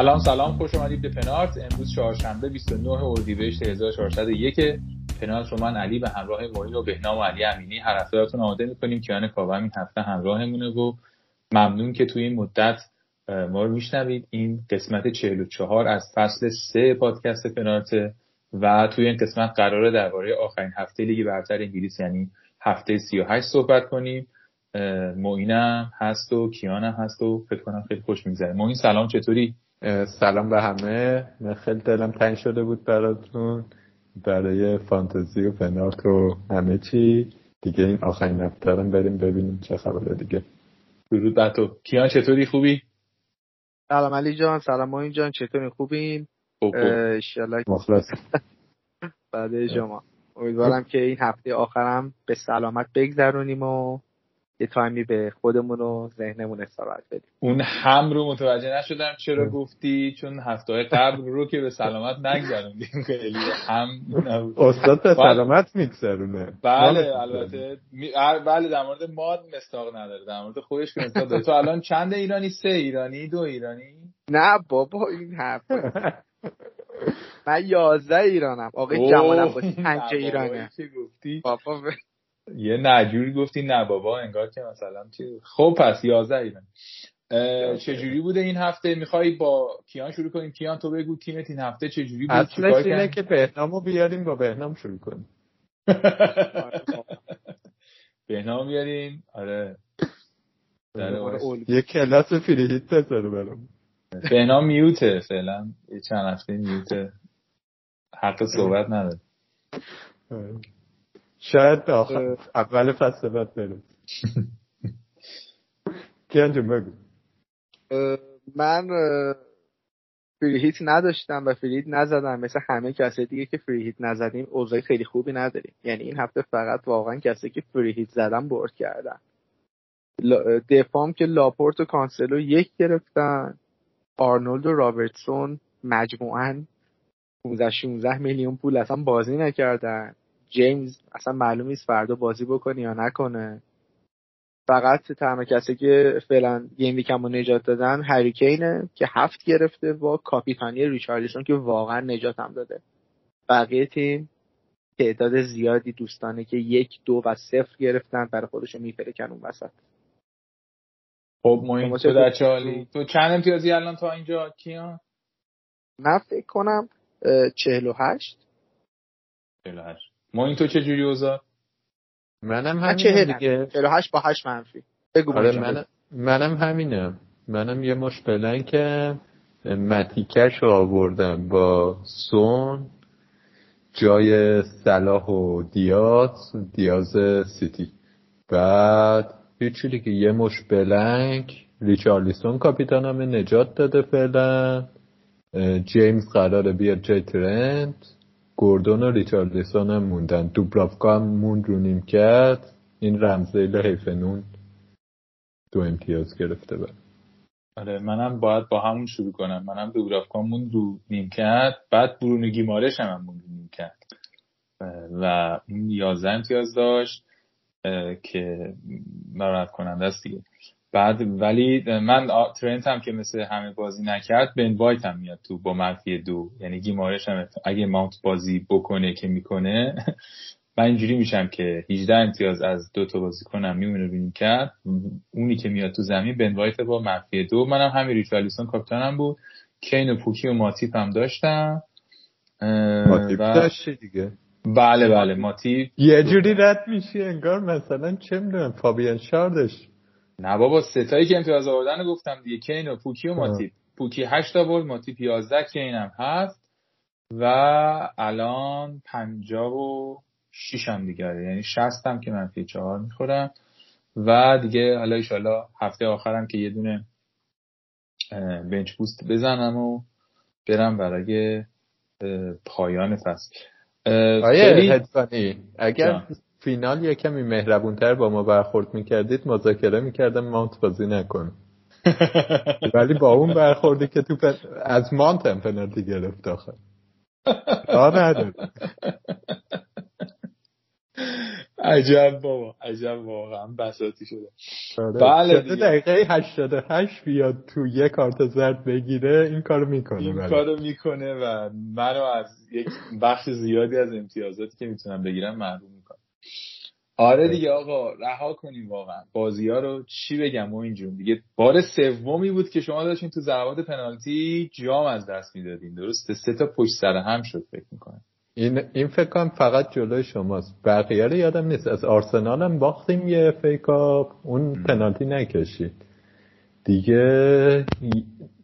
سلام سلام. خوش آمدید به پنارت. امروز چهارشنبه 29 اردیبهشت 1401 پنارت رو من علی به همراه معین و بهنام و علی امینی هر هفته براتون آماده می‌کنیم. کیان کاوه این هفته همراهمونه و ممنون که توی این مدت ما رو میشنوید. این قسمت 44 از فصل 3 پادکست پنارت و توی این قسمت قراره درباره آخرین هفته لیگ برتر انگلیس یعنی هفته 38 صحبت کنیم. معینم هست و کیانم هست و فکر کنم خیلی خوش میگذره. معین سلام. چطوری؟ سلام به همه. من خیلی دلم تنگ شده بود براتون. برای فانتزی و پنارت و همه چی. دیگه این آخرین هفتهرم بریم ببینیم چه خبره دیگه. درود بر تو. کیان چطوری؟ خوبی؟ سلام علی جان. سلام ماین جان. چطوری؟ خوبین؟ انشالله مخلص. بعد شما. امیدوارم که این هفته آخرم به سلامت بگذرونیم و یه تایمی به خودمون و ذهنمون استراحت بدیم. اون هم رو متوجه نشدم چرا گفتی چون هفته قبل رو که به سلامت نگذروندیم. خیلی هم استاد به سلامت میگذرونه. بله البته. بله در مورد ماد مستاق نداره. در مورد خودش که مستاق تو الان چند ایرانی؟ سه ایرانی؟ دو ایرانی؟ نه بابا این حرف من یازده ایرانم. آقای جمال عباسی پنج ایرانه. بابا یه نجوری گفتی نه بابا انگار که مثلا چی خب پس 11 ایران چجوری بوده این هفته؟ می‌خوای با کیان شروع کنیم؟ کیان تو بگو تیمت این هفته چجوری بود؟ اصلش اینه که بهنامو بیاریم با بهنام شروع کنیم. بهنام بیاریم؟ آره. یه کلاس فریهیت بذاره برام. بهنام میوته فعلا. یه چند هفته میوته. حق صحبت نداره. شاید به آخر اول فصل بعد بریم. کیان جون بگو. من فریهیت نداشتم و فریهیت نزدم. مثل همه کسی دیگه که فریهیت نزدیم اوضاع خیلی خوبی نداریم. یعنی این هفته فقط واقعا کسی که فریهیت زدن برد کردن. دفاعم که لاپورت و کانسلو یک گرفتن. آرنولد و رابرتسون مجموعا 15 16 میلیون پول اصلا بازی نکردن. جیمز اصلا معلوم نیست فردا بازی بکنه یا نکنه. فقط تنها کسی که فعلا game week م رو نجات دادن هری کینه که هفت گرفته با کاپیتانی ریچارلیسون که واقعا نجات هم داده. بقیه تیم تعداد زیادی دوستانه که یک دو و صفر گرفتن برای خودشون می‌پلکن اون وسط. خب مهم تو در چالی تو چند امتیازی الان تا اینجا؟ کیان؟ من فکر کنم چهل و هشت. چهل و هشت. ما این تو چه جوری اوضاع؟ منم همینم دیگه. 48 با 8 منفی. بگو آره منم منم همینم منم یه مش که متیکش رو آوردم با سون جای صلاح و دیاز دیاز سیتی. بعد هیچی دیگه یه مش بلنک ریچارلیسون کاپیتانم نجات داده فعلا. جیمز قراره بیاد جای ترنت. گوردون و ریچارلیسون هم موندن. دوبرافکا هم موند رو نیم کرد این رمزیل حیفنون دو امتیاز گرفته بر آره منم باید با همون شروع کنم. منم دوبرافکا موند رو نیم کرد بعد برونو گیمارش هم, هم موند رو نیم کرد و اون یازده امتیاز داشت که ناراحت کننده است دیگه. بعد ولی من ترنت هم که مثل همه بازی نکرد بن وایت هم میاد تو با منفی دو. یعنی گیمارش هم اگه ماونت بازی بکنه که می‌کنه من اینجوری میشم که 18 امتیاز از دو تا بازی کنم میمونه بینیم کرد اونی که میاد تو زمین بن وایت با منفی دو. منم همین ریچارلیسون کاپیتانم بود. کین و پوکی و ماتیپ هم داشتم. ماتیپ داشتی دیگه. بله بله ماتیپ. یه جوری رد میشی انگار مثلا چه می‌دونم فابیان شاردش نه بابا ستایی که امتیاز آوردن گفتم دیگه کین و پوکی و ماتیپ پوکی 8 آورد ماتیپ 11 کین هم هست و الان 50 و 6 هم دیگه. یعنی 60 هم که منفی 4 می‌خورم. و دیگه حالا ایشالا هفته آخرم که یه دونه بنچ بوست بزنم و برم برای پایان فصل. آیه هدفانی اگر فینال یه کمی مهربونتر با ما برخورد می‌کردید مذاکره می‌کردم مانت بازی نکن ولی با اون برخوردی که تو از مانت هم پنالتی گرفت آخر نداره عجب بابا عجب واقعا بساتی شده. آره. بله دقیقه 88 بیاد تو یه کارت زرد بگیره این کارو می‌کنه این بله. کارو می‌کنه و منو از یک بخش زیادی از امتیازاتی که می‌تونم بگیرم محروم آره دیگه آقا رها کنیم واقعا. بازی ها رو چی بگم و اینجور دیگه بار سومی بود که شما داشتین تو ضربات پنالتی جام از دست می‌دادین. درسته؟ سه تا پشت سر هم شد فکر می‌کنم. این این فکر کنم فقط جلوی شماست. بقیه رو یادم نیست. از آرسنال هم باختیم یه فیکاپ اون پنالتی نکشید. دیگه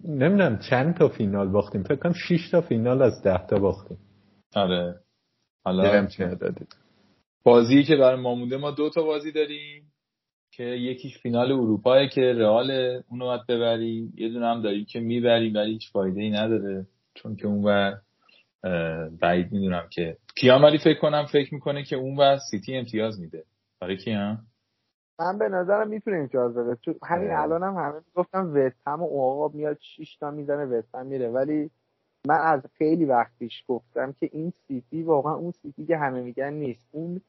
نمی‌دونم چند تا فینال باختیم. فکر کنم 6 تا فینال از 10 تا باختیم. آره. حالا بازی که برای ما مونده ما دو تا بازی داریم که یکیش فینال اروپا که رئال اونو باید ببری یه دونه هم داریم که می‌بری ولی هیچ فایده ای نداره. چون که اون بعید می‌دونم که کیان ولی فکر کنم فکر می‌کنه که اون و سیتی امتیاز میده. برای کیان؟ من به نظرم می‌تونه امتیاز بده. چون همین الانم هم همه گفتم وستهم و آقا میاد 6 تا می‌زنه وستهم میره. ولی من از خیلی وقت پیش گفتم که این سیتی واقعا اون سیتی که همه میگن نیست. اون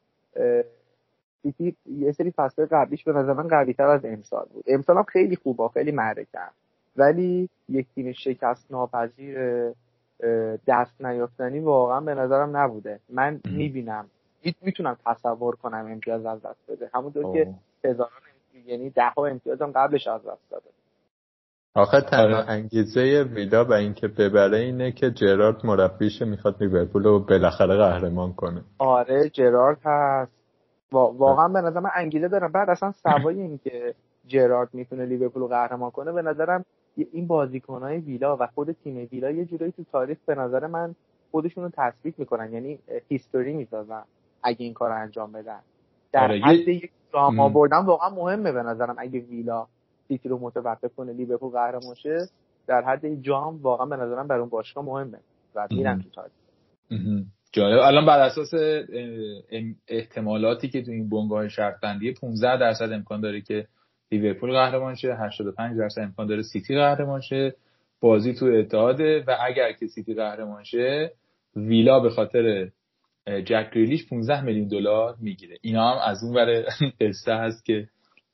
سیتی یه سری فصل قبلیش به نظر من قوی تر از امسال بود. امسال هم خیلی خوبه خیلی معرکه ولی یک تیم شکست ناپذیر دست نیافتنی واقعا به نظرم نبوده. من می‌بینم. می‌تونم تصور کنم امتیاز از دست بده. همونطور که هزاران یعنی ده ها امتیاز هم قبلش از دست داده. آخه تنها آره. انگیزه ویلا به اینکه ببره اینه که جرارد مربیش می‌خواد لیورپول رو بالاخره قهرمان کنه. آره جرارد هست. واقعا به نظر من انگیزه دارم. بعد اصلا سوای اینکه جرارد می‌تونه لیورپول رو قهرمان کنه به نظرم این بازیکنهای ویلا و خود تیم ویلا یه جورایی تو تاریخ به نظر من خودشون رو تثبیت می‌کنن. یعنی هیستوری می‌سازن اگه این کار رو انجام بدن. در آره حد یک جام آوردن واقعا مهمه به نظرم اگه ویلا سیتی رو متوقف کنه لیورپول قهرمان شه در حد جام واقعا به نظرم برای اون باشگاه مهمه و میرن تو تاریخ جالب. الان بر اساس احتمالاتی که تو این بنگاه شرط بندی 15 درصد امکان داره که لیورپول قهرمان شه 85 درصد امکان داره سیتی قهرمان شه بازی تو اتحاده و اگر که سیتی قهرمان شه ویلا به خاطر جک گریلیش 15 میلیون دلار می‌گیره. اینا هم از اون ور قصه هست که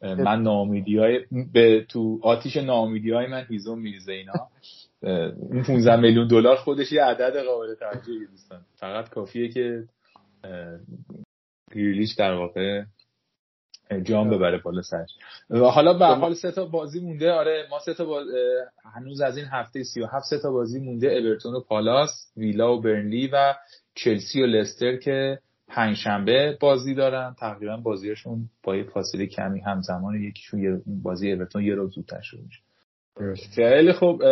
من ناامیدی های به تو آتیش ناامیدی های من هیزم میریزه اینا. این 15 میلیون دلار خودش یه عدد قابل توجهی دوستان فقط کافیه که گریلیش در واقع جام ببره بالا سرش. حالا به حال سه تا بازی مونده. آره ما سه تا باز... هنوز از این هفته 37 سه تا بازی مونده. اورتون و پالاس ویلا و برنلی و چلسی و لستر که پنجشنبه بازی دارن. تقریبا بازیشون با یه فاصله کمی همزمان یکیشون یه بازی اورتون یه روز زودتر شروع میشه. خیلی خوب.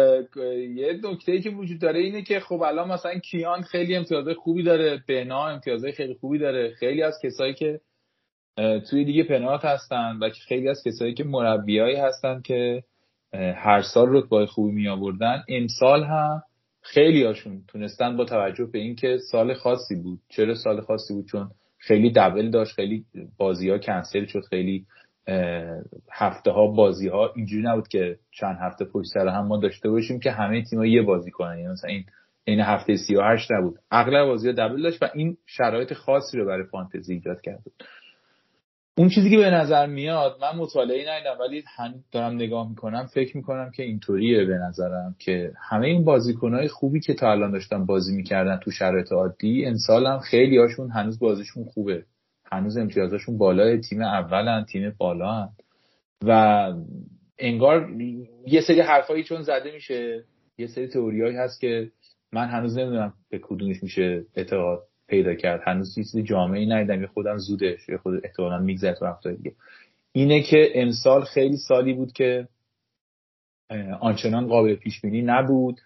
یه نکته که وجود داره اینه که خب الان مثلا کیان خیلی امتیازهای خوبی داره. بنا امتیازهای خیلی خوبی داره. خیلی از کسایی که توی دیگه پنات هستن و خیلی از کسایی که مربیایی هستن که هر سال رتبه خوبی می آوردن امسال هم خیلی هاشون تونستن با توجه به اینکه سال خاصی بود. چرا سال خاصی بود؟ چون خیلی دبل داشت خیلی بازی ها کنسل شد خیلی هفته ها بازی ها اینجوری نبود که چند هفته پشت سر هم ما داشته باشیم که همه تیم ها یه بازی کنن. یعنی مثلا این این هفته 38 نبود. اغلب بازی ها دبل داشت و این شرایط خاصی رو برای فانتزی ایجاد کرد. اون چیزی که به نظر میاد من مطالعه ندیدم ولی دارم نگاه می‌کنم فکر می‌کنم که اینطوریه به نظرم که همه این بازیکنهای خوبی که تا الان داشتن بازی می‌کردن تو شرایط عادی امسال هم خیلی هاشون هنوز بازیشون خوبه. هنوز امتیازشون بالای تیم اولن تیم بالا و انگار یه سری حرفایی چون زده میشه یه سری تئوریایی هست که من هنوز نمی‌دونم به کدومش میشه اعتقاد پیدا کرد. هنوز چیزی جامعی ندیدم. یه خودم زوده. یه خود احتمالا میگذره تو هفته دیگه. اینه که امسال خیلی سالی بود که آنچنان قابل پیش بینی نبود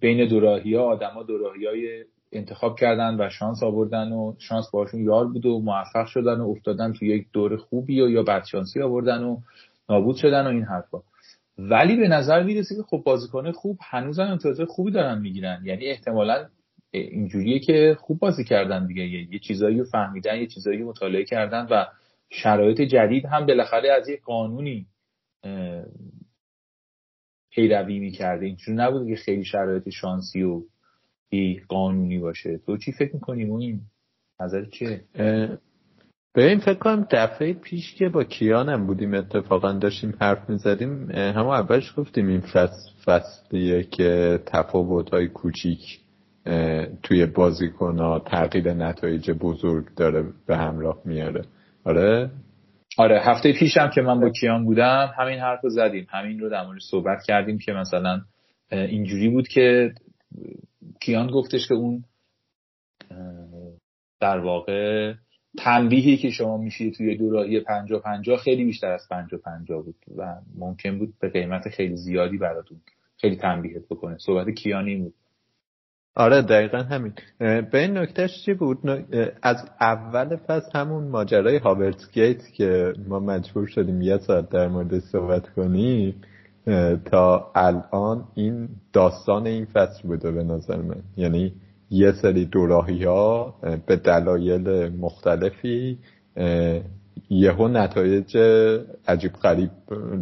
بین دوراهی ها آدما دوراهی های انتخاب کردن و شانس آوردن و شانس باشون یار بود و موفق شدن و افتادن تو یک دور خوبی و یا بدشانسی آوردن و نابود شدن و این حرفا. ولی به نظر می‌رسه که خب بازیکن خوب هنوز هم امتیازات خوبی دارن می‌گیرن. یعنی احتمالا اینجوریه که خوب بازی کردن دیگه. یه چیزایی رو فهمیدن یه چیزایی مطالعه کردن و شرایط جدید هم بالاخره از یه قانونی پیروی می‌کرده. اینجور نبوده که خیلی شرایط شانسی و بی قانونی باشه. تو چی فکر می‌کنی این نظر چیه؟ به این فکر کنم دفعه پیش که با کیانم بودیم اتفاقا داشتیم حرف می‌زدیم همه اولش گفتیم این فصل فصلیه که تفاوت های کوچیک توی بازیکن ها تغییر نتایج بزرگ داره به همراه میاره. آره؟ آره هفته پیشم که من با کیان بودم همین حرف رو زدیم. همین رو در صحبت کردیم که مثلا اینجوری بود که کیان گفتش که اون در واقع تنبیهی که شما میشید توی دوراهی پنجا پنجا خیلی بیشتر از پنجا پنجا بود و ممکن بود به قیمت خیلی زیادی براتون خیلی تنبیهت بکنه. صحبت کیانی بود. آره دقیقا همین. به این نکتهش چی بود؟ از اول فصل همون ماجرای هاورتس گیت که ما مجبور شدیم یه ساعت در مورد صحبت کنیم تا الان این داستان این فصل بوده به نظر من. یعنی یه سری دوراهی ها به دلایل مختلفی یهو نتایج عجیب غریب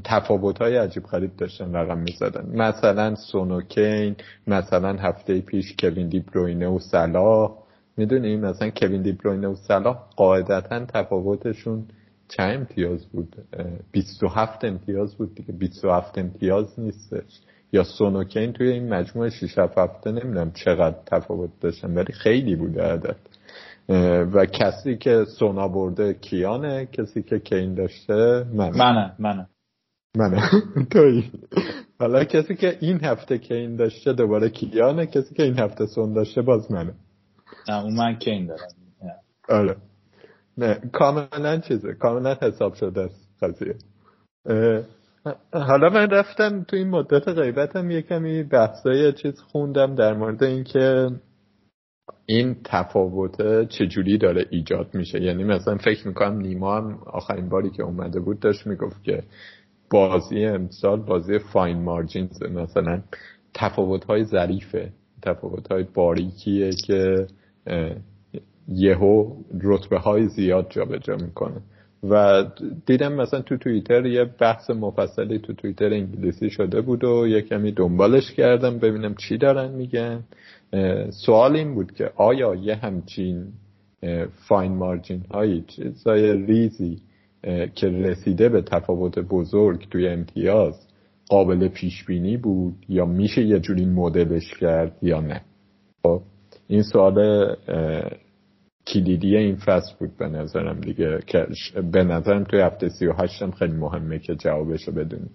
تفاوت های عجیب غریب داشتن رقم می زدن مثلا سونوکین مثلا هفته پیش کوین دی بروینه و صلاح. می‌دونی؟ مثلا کوین دی بروینه و صلاح قاعدتا تفاوتشون چند امتیاز بود؟ 27 امتیاز بود دیگه. 27 امتیاز نیستش. یا سونوکین توی این مجموعه 6 هفته نمی‌دونم چقدر تفاوت داشتن ولی خیلی بوده عدد. و کسی که سونا برده کیانه؟ کسی که کین داشته منه. منه منه. منه. توی. حالا کسی که این هفته کین داشته دوباره کیانه کسی که این هفته سون داشته باز منه. نه اون من کین دارم. آره. نه کاملا چیزه. کاملا حساب شده است قضیه. حالا من رفتم تو این مدت غیبتم یه کمی بحثای چیز خوندم در مورد اینکه این تفاوت چجوری داره ایجاد میشه؟ یعنی مثلا فکر می‌کنم نیما هم آخرین باری که اومده بود داشت می‌گفت که بازی امسال بازی فاین مارجینز مثلا تفاوت های ظریفه تفاوت های باریکیه که یهو رتبه های زیاد جابجا می‌کنه. و دیدم مثلا تو توییتر یه بحث مفصلی تو توییتر انگلیسی شده بود و یه کمی دنبالش کردم ببینم چی دارن میگن. سوال این بود که آیا یه همچین فاین مارجین هایی چیزای ریزی که رسیده به تفاوت بزرگ توی امتیاز قابل پیش بینی بود یا میشه یه جوری مدلش کرد یا نه؟ خب این سوال کلیدی این فصل بود به نظرم دیگه که به نظرم توی هفته سی و هشتم خیلی مهمه که جوابشو بدونیم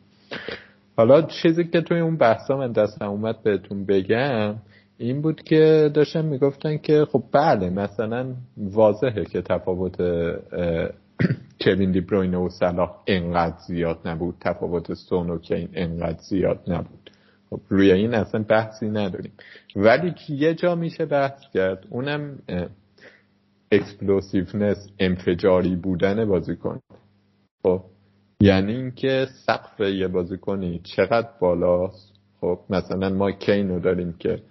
حالا چیزی که توی اون بحثا من دستم اومد بهتون بگم این بود که داشتن می‌گفتن که خب بله مثلا واضحه که تفاوت کوین دی بروینه و صلاح انقدر زیاد نبود تفاوت سون و کین انقدر زیاد نبود. خب روی این اصلا بحثی نداریم. ولی یه جا میشه بحث کرد اونم explosiveness انفجاری بودن بازیکن. خب یعنی اینکه سقف یه بازیکنی چقدر بالاست؟ خب مثلا ما کین رو داریم که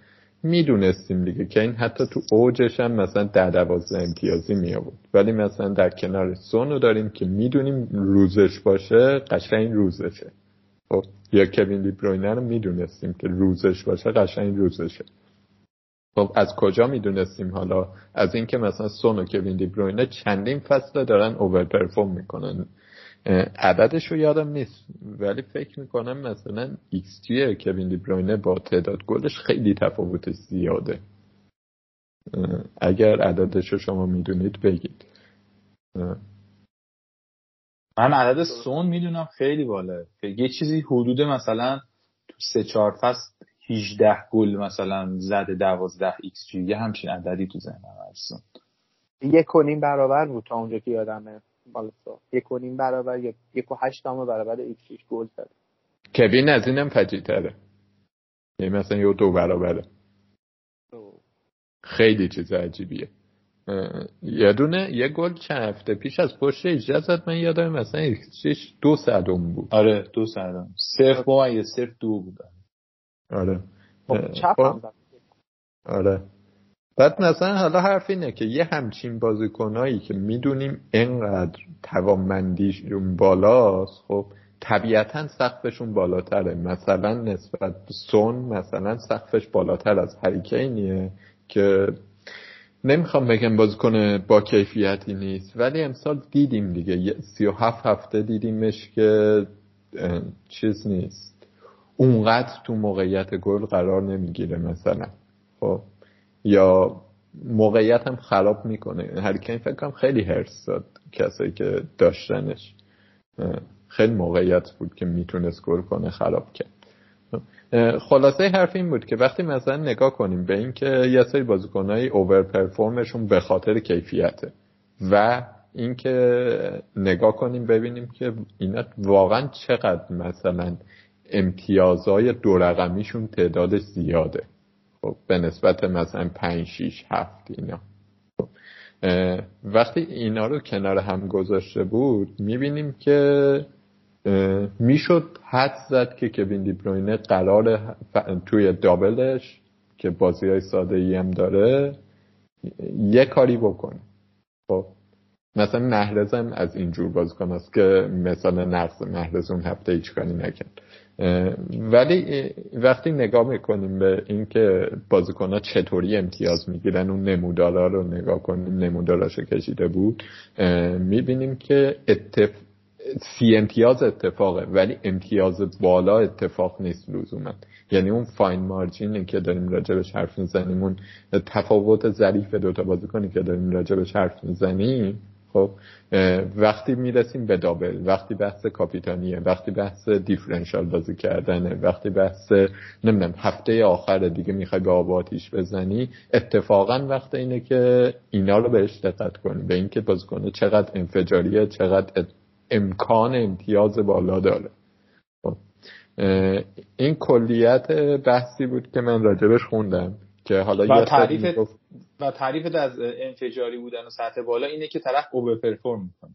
می‌دونستیم دیگه که این حتی تو اوجش هم مثلا در دوازده امتیازی می آورد ولی مثلا در کنار سونو داریم که می‌دونیم روزش باشه قشنگ روزشه. خب یا کوین دی رو می‌دونستیم که روزش باشه قشنگ روزشه. خب از کجا می‌دونستیم حالا؟ از اینکه مثلا سون و کوین دی بروینه چندین فصل دارن اوور پرفورم می‌کنن. عددش رو یادم نیست. ولی فکر می‌کنم مثلا ایکس جی کوین دی بروینه با تعداد گلش خیلی تفاوتش زیاده. اگر عددش رو شما می‌دونید بگید. من عدد سون می‌دونم خیلی بالا یه چیزی حدود مثلا تو سه چهار فصل 18 گل مثلا زده 12 ایکس جی یه همچین عددی تو ذهنم هستن یک و نیم برابر بود تا اونجا که یادمه. بالسا یک و نیم برابر یک و هشت برابر ایکس جی گل زده. کوین از اینم فجیع‌تره یعنی مثلا یه دو برابره. خیلی چیز عجیبیه. یه دونه یه گل چند هفته پیش از پشت هجده زد من یادم مثلا چیش دو صدم بود. آره دو صدم. صفر با یه صفر دو بود. آره. خب، چپ خب. آره. بعد مثلا حالا حرف اینه که یه همچین بازیکنایی که می‌دونیم انقدر توانمندیشون بالاست خب طبیعتا سقفشون بالاتره. مثلا نسبت سون مثلا سقفش بالاتر از هریکینیه که نمی‌خوام بگم بازیکن با کیفیتی نیست ولی امسال دیدیم دیگه. سی و هفت هفته دیدیمش که چیز نیست. اونقدر تو موقعیت گل قرار نمی‌گیره مثلا. خب. یا موقعیت هم خراب می‌کنه. هریکین فکر کنم خیلی هرس داد کسایی که داشتنش. خیلی موقعیت بود که می‌تونست گل کنه خراب کرد. خلاصه حرف این بود که وقتی مثلا نگاه کنیم به اینکه یه سری بازیکنهای اوور پرفورمشون به خاطر کیفیته و اینکه نگاه کنیم ببینیم که اینا واقعا چقدر مثلا امتیازهای دو رقمیشون تعدادش زیاده. خب به نسبت مثلا 5 6 7 اینا. خب وقتی اینا رو کنار هم گذاشته بود می‌بینیم که می‌شد حد زد که کوین دیبروینه قرار توی دابلش که بازی های ساده ای هم داره یه کاری بکنه. خب مثلا محرزم از اینجور بازیکن است که مثلا نقص محرز اون هفته هیچ کاری نکرد. ولی وقتی نگاه می‌کنیم به اینکه بازیکن ها چطوری امتیاز می‌گیرن اون نمودارا رو نگاه کنیم نموداراشو کشیده بود می‌بینیم که اتف... سی امتیاز اتفاقه ولی امتیاز بالا اتفاق نیست لزوما. یعنی اون فاین مارجینی که داریم راجبش حرف می‌زنیم اون تفاوت ظریف دوتا بازیکنی که داریم راجبش حرف می‌زنیم خب وقتی می‌رسیم به دابل وقتی بحث کاپیتانیه وقتی بحث دیفرنشال بازی کردنه وقتی بحث نمی‌دونم هفته آخر دیگه می‌خوای به آب آتیش بزنی اتفاقا وقت اینه که اینا رو بهش دقت کنی به اینکه بازیکن چقدر انفجاریه چقدر امکان امتیاز بالا داره خب. این کلیت بحثی بود که من راجبش خوندم که حالا و تعریف و تعریف از انفجاری بودن و سطح بالا اینه که طرف اوور پرفورم می‌کنه.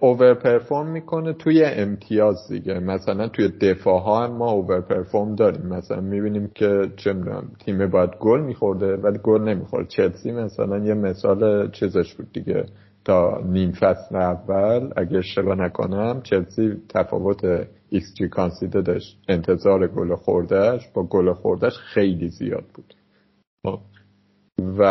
اوور پرفورم می‌کنه توی امتیاز دیگه. مثلا توی دفاع ها هم ما اوور پرفورم داریم. مثلا می‌بینیم که چه تیم باید گل میخورده ولی گل نمی‌خورد. چلسی مثلا یه مثال چیزش بود دیگه. تا نیم فصل اول اگه اشتباه نکنم چلسی تفاوت ایکس جی داشت. انتظار گل خوردهش با گل خوردهش خیلی زیاد بود. خب. و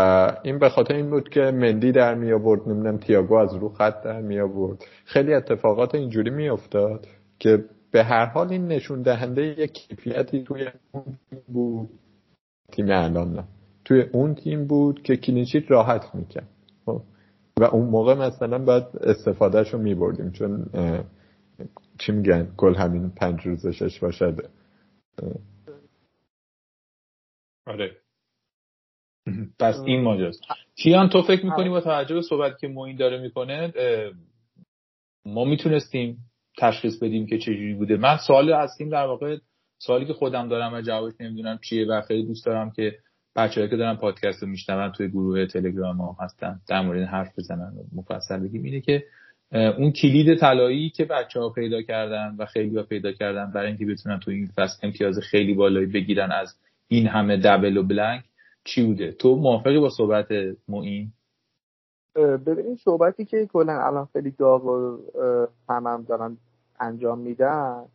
این به خاطر این بود که مندی در می آورد نمی‌دونم تیاگو از رو خط در می آورد. خیلی اتفاقات اینجوری می افتاد که به هر حال این نشون دهنده یک کیفیتی توی اون بود. تیم الان توی اون تیم بود که کلینشیت راحت می‌کرد. خب. و اون موقع مثلا باید استفادهش رو میبردیم چون چی میگن؟ گل همین پنج روز شش باشد آره. پس این ماجراست. کیان تو فکر می‌کنی با توجه به صحبت که موین داره می‌کنه ما می‌تونستیم تشخیص بدیم که چجوری بوده. من سوال هستیم در واقع سوالی که خودم دارم و جوابش نمی‌دونم چیه و خیلی دوست دارم که بچه‌ای که دارن پادکست رو میشنون توی گروه تلگرام ما هستن در مورد حرف بزنن و مفصل بگیم. اینه که اون کلید طلایی که بچه ها پیدا کردن و خیلی ها پیدا کردن برای اینکه بتونن تو این فصل امتیاز خیلی بالایی بگیرن از این همه دبل و بلنک چی بوده؟ تو موافقی با صحبت معین؟ ببینید صحبتی که کلا الان خیلی داغ و هم دارن انجام میدن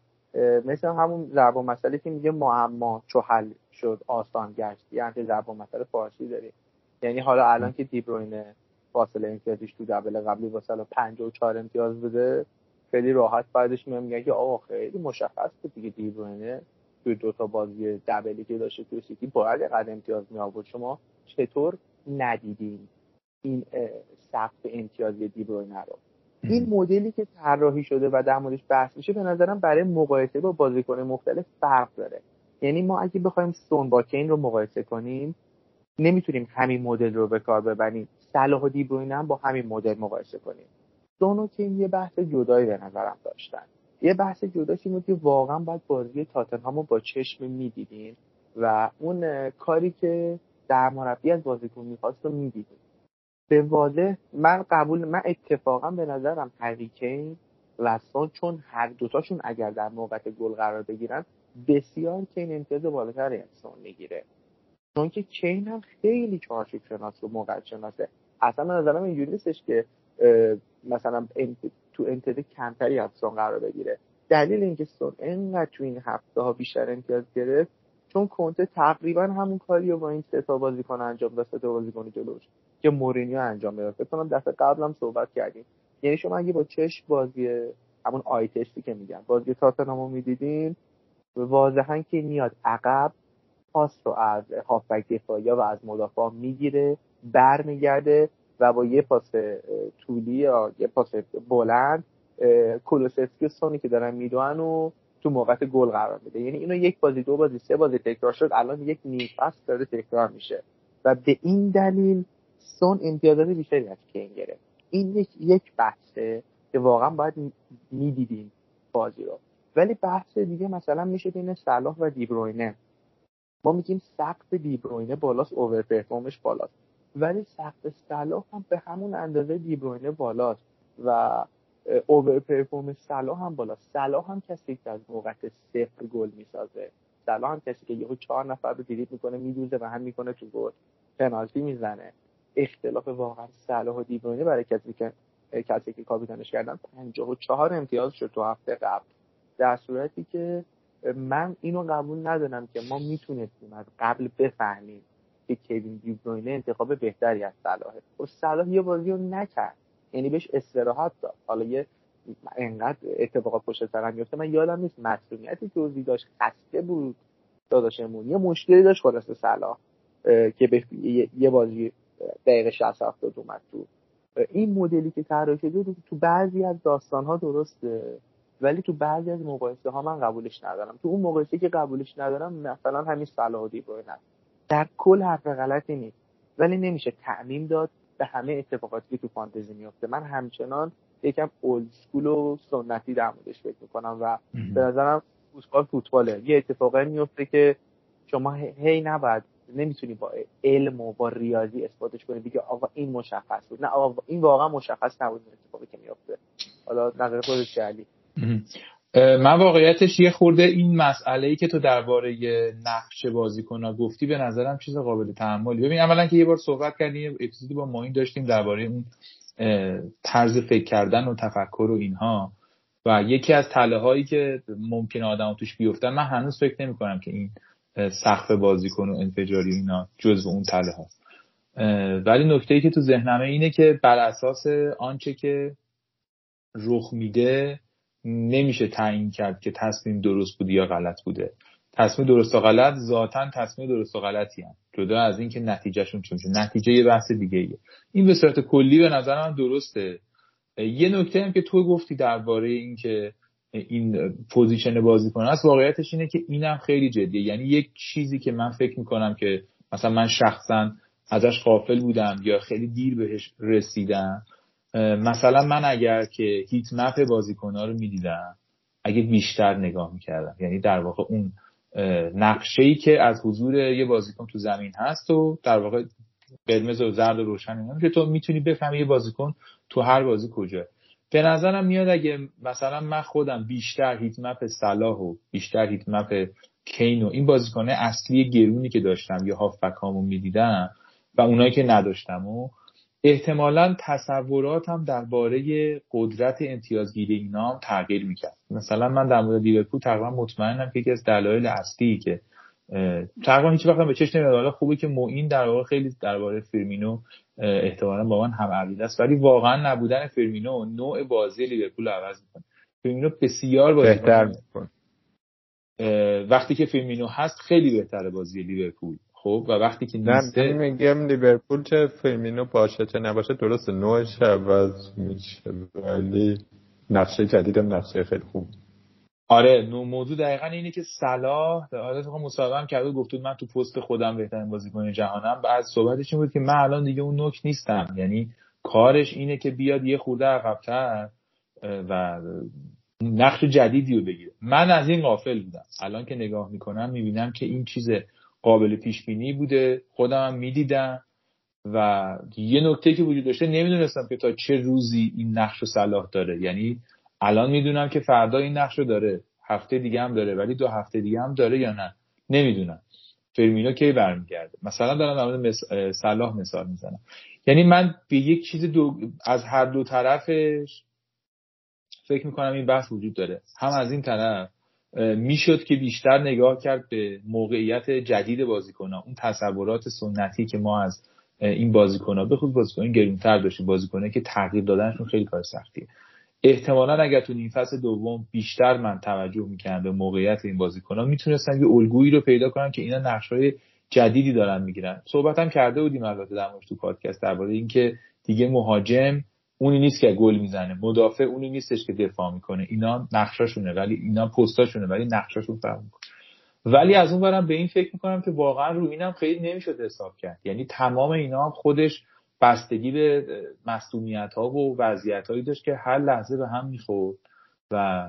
مثل همون ضرب مسئله که میگه معما چو حل شد آسان گشت. یعنی ضرب و مسئله فارسی داریم. یعنی حالا الان که دیبروینه فاصله امتیازش تو دبل قبلی سال 54 امتیاز بده خیلی راحت بعدش میگه که آقا خیلی مشخص بود دیگه دیبروینه توی دو تا بازی دبلی که داشته توی سیتی باید قد امتیاز می آورد شما چطور ندیدین این سقف امتیازی دیبروینه رو؟ این مدلی که طراحی شده و در موردش بحث میشه به نظرم برای مقایسه با بازیکن مختلف فرق داره. یعنی ما اگه بخوایم سون با کین رو مقایسه کنیم نمی‌تونیم همین مدل رو به کار ببریم. صلاح و دیبروینه هم با همین مدل مقایسه کنیم. سون و کین یه بحث جدایی به نظرم داشتن. یه بحث جداش این بود که واقعا باید بازی تاتنهام رو با چشم می‌دیدین و اون کاری که در مربی از بازیکن می‌خواست رو می‌دیدین به واضح من قبول من اتفاقا به نظرم هریکین و سون چون هر دوتاشون اگر در موقع گل قرار بگیرن بسیار کین امتیاز بالاتری از سون می‌گیره. چون که کین هم خیلی چارچوب شناس و موقع شناسه. اصلا به نظرم اینجوری نیستش که مثلا تو انتظار کمتری از سون قرار بگیره. دلیل اینکه سون انقدر تو این هفته ها بیشتر امتیاز گرفت چون کنته تقریبا همون کاری رو با این سه تا بازیکن انجام داد سه تا بازیکن جلوش که مورینیو انجام داد فکر کنم دفعه قبلم صحبت کردیم. یعنی شما اگه با چش بازی همون آی تستی که میگن بازی تاتنهامو می‌دیدین واضحا که میاد عقب پاس رو از هافبک دفاعی و از مدافع می‌گیره برمیگرده و با یه پاس طولی یا یه پاس بلند کولوسفسکی و سونی که دارن می‌دونن و تو موقع گل قرار میده. یعنی اینو یک بازی دو بازی سه بازی تکرار شد الان یک نیم فصل داره تکرار میشه. و به این دلیل سون امتیازات بیشتری از کین گرفت. این یک یک بحثه که واقعا باید می‌دیدیم بازی رو. ولی بحث دیگه مثلا میشه بین صلاح و دیبروینه. ما میگیم سقف دیبروینه بالاست اوور پرفورمش بالاست. ولی سقف صلاح هم به همون اندازه دیبروینه بالاست و اوور پرفورمنس صلاح هم بالا صلاح هم کسی که از موقع صفر گل می‌سازه. صلاح هم کسی که یهو چهار نفر رو دیریت می‌کنه میدوزه و هم می‌کنه تو گل. پنالتی می‌زنه. اختلاف واقعا صلاح و دیبروینه برای کسی که کسی که کاپیتانش کردن چهار امتیاز شد تو هفته قبل. در صورتی که من اینو قبول ندارم که ما می‌تونستیم از قبل بفهمیم که کوین دیبروینه انتخاب بهتری از صلاحه و خب صلاح یه بازی رو نکرد. یعنی بهش استراحت داد. حالا یه انقدر اتفاقات پشت سرم میفته من یادم نیست مسئولیتی جزئی داشت خسته بود داداشمون. یه مشکلی داشت خلاص صلاح که به یه بازی دقیقه 60 70 اومد تو. این مدلی که طراحی شده تو بعضی از داستان ها درسته ولی تو بعضی از مقایسه ها من قبولش ندارم. تو اون مقایسه که قبولش ندارم مثلا همین صلاح و دیبروینه در کل حرف غلطی نیست. ولی نمیشه تعمیم داد به همه اتفاقاتی که تو فانتزی میفته. من همچنان یکم اولد سکول و سنتی در موردش فکر می‌کنم و به نظرم فوتبال فوتباله. یه اتفاقی میفته که شما هی نباید نمی‌تونی با علم و با ریاضی اثباتش کنی. بگی آقا این مشخص بود. نه آقا این واقعا مشخص نبود اتفاقی که میفته. حالا نظر خودت چه من واقعیتش یه خورده این مسئله ای که تو درباره نقش بازیکن گفتی به نظرم چیز قابل تحملی. ببین اولا که یه بار صحبت کردیم اپیزودی با ماین داشتیم درباره اون طرز فکر کردن و تفکر و اینها. و یکی از تله هایی که ممکنه آدم توش بیفتن من هنوز فکر نمی کنم که این سقف بازیکن و انفجاری اینا جزو اون تله هست ولی نکته ای که تو ذهنمه اینه که بر اساس آنچه که رخ میده نمیشه تعیین کرد که تصمیم درست بوده یا غلط بوده. تصمیم درست و غلط ذاتا تصمیم درست و غلطی هم جدا از اینکه نتیجهشون چون نتیجه یه بحث دیگه ایه. این به صورت کلی به نظر من درسته. یه نکته هم که تو گفتی درباره اینکه این position بازیکن است واقعیتش اینه که اینم خیلی جدیه. یعنی یک چیزی که من فکر می‌کنم که مثلا من شخصا ازش غافل بودم یا خیلی دیر بهش رسیدم مثلا من اگر که هیت مپ بازیکنها رو می‌دیدم اگه بیشتر نگاه می‌کردم. یعنی در واقع اون نقشه ای که از حضور یه بازیکن تو زمین هست و در واقع قرمز و زرد و روشن اینا که تو می‌تونی بفهمی یه بازیکن تو هر بازی کجا. به نظرم میاد اگه مثلا من خودم بیشتر هیت مپ صلاح و بیشتر هیت مپ کین و این بازیکنه اصلی گرونی که داشتم یا هافبک هامو می‌دیدم و اونایی که نداشتم و احتمالا تصوراتم درباره قدرت امتیازگیری اینا هم تغییر می‌کرد. مثلا من در مورد لیورپول تقریبا مطمئنم که یکی از دلایل اصلی که تقریبا هیچ وقت به چشم نمیاد. حالا خوبه که معین در واقع خیلی درباره فرمینو احتمالا با من هم عقیده است. ولی واقعا نبودن فرمینو نوع بازی لیورپول عوض می‌کنه. فرمینو بسیار بازی بهتر وقتی که فرمینو هست خیلی بهتره بازی لیورپول. خب و وقتی که نیسته میگم لیورپول چه فرمینو باشه چه نباشه درست نوعش عوض میشه ولی نقشه جدیدم نقشه خیلی خوب. آره نو موضوع دقیقا اینه که صلاح حالت مصاحبه هم کرده گفت من تو پست خودم بهترین بازیکن جهانم. بعد صحبتش این بود که من الان دیگه اون نوک نیستم. یعنی کارش اینه که بیاد یه خورده عقبتر و نقش جدیدی رو بگیره. من از این غافل بودم. الان که نگاه می‌کنم می‌بینم که این چیز قابل پیش بینی بوده. خودم می‌دیدم و یه نکته که وجود داشته نمی‌دونستم که تا چه روزی این نقش رو صلاح داره. یعنی الان می‌دونم که فردا این نقش رو داره. هفته دیگه هم داره ولی دو هفته دیگه هم داره یا نه؟ نمی‌دونم. فرمینو کی برمیگرده؟ مثلا دارم در مورد صلاح مثال می‌زنم. یعنی من به یک چیز دو از هر دو طرفش فکر می‌کنم این بحث وجود داره. هم از این طرف می‌شد که بیشتر نگاه کرد به موقعیت جدید بازیکن اون تصورات سنتی که ما از این بازیکن ها به خود بازیکن گرونتر داشتیم بازیکنه که تغییر دادنشون خیلی کار سختیه. احتمالا اگر تو نیم فصل دوم بیشتر من توجه می‌کردم به موقعیت این بازیکن ها می‌تونستم یه الگویی رو پیدا کنم که اینا نقشهای جدیدی دارن می‌گیرن. صحبتم کرده بودیم البته در تو پادکست درباره اینکه دیگه مهاجم اونی نیست که گل می‌زنه. مدافع اونی نیستش که دفاع می‌کنه. اینا نقشاشونه ولی اینا پستاشونه ولی نقشاشون فرق می‌کنه. ولی از اون برم به این فکر می‌کنم که واقعا رو اینم خیلی نمی‌شد حساب کرد. یعنی تمام اینا خودش بستگی به مصومیت ها و وضعیت هایی داشت که هر لحظه به هم می‌خورد و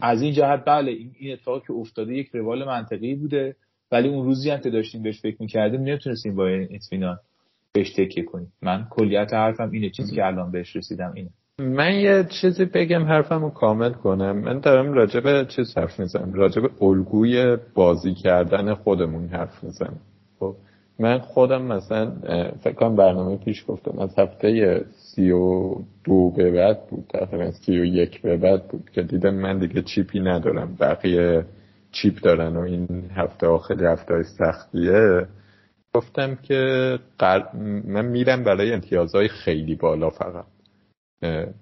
از این جهت بله این اتفاق که افتاده یک روال منطقی بوده ولی اون روزی هم که داشتیم بهش فکر می‌کردیم نمی‌تونستیم با اطمینان بهش تکیه کنیم من کلیت حرفم اینه چیزی که الان بهش رسیدم اینه. من یه چیزی بگم حرفم رو کامل کنم. من دارم راجع به چیز حرف می‌زنم. راجع به الگوی بازی کردن خودمون حرف می‌زنم. خب من خودم مثلا فکر کنم برنامه پیش گفتم از هفته سی و دو به بعد بود. تقریبا سی و یک به بعد بود که دیدم من دیگه چیپی ندارم. بقیه چیپ دارن و این هفته آخر هفته سختیه. گفتم که من میرم برای امتیازهای خیلی بالا فقط.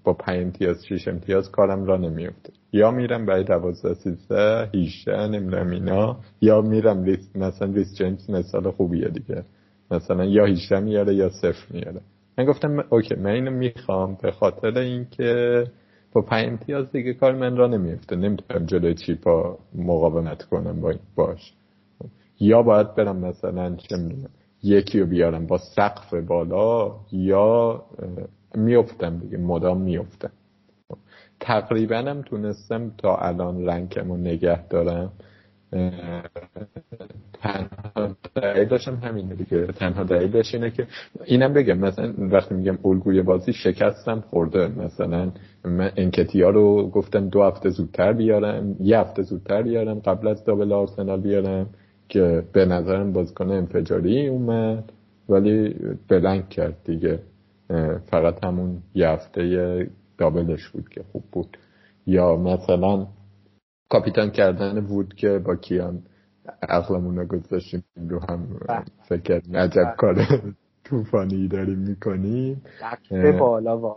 با پنج امتیاز شیش امتیاز کارم را نمیفته یا میرم برای دوازده سیزده هیشه نمی‌دونم اینا یا میرم لیست مثلا لیست جیمز مثال خوبیه دیگه. مثلا یا هیشه میاره یا صفر میاره. من گفتم اوکی من اینو می‌خوام به خاطر اینکه با پنج امتیاز دیگه کار من را نمیفته نمی‌تونم جلوی چیپا مقاومت کنم با باش. یا باید برم مثلا چه می‌دونم یکی رو بیارم با سقف بالا یا میفتم دیگه مدام میفتم تقریبا هم تونستم تا الان رنکم رو نگه دارم. تنها دلیلش هم همینه دیگه. تنها دلیلش اینه که اینم بگم مثلا وقتی میگم الگوی بازی شکستم خورده. مثلا من انکتیا رو گفتم دو هفته زودتر بیارم یه هفته زودتر بیارم قبل از دابل آرسنال بیارم. که به نظرم بازیکن انفجاری اومد ولی بلنگ کرد دیگه. فقط همون یه هفته دابلش بود که خوب بود. یا مثلا کاپیتان کردن بود که با کیان عقلمون رو گذاشتیم رو هم بله. فکر عجب کار توفانی داریم می‌کنیم. بالا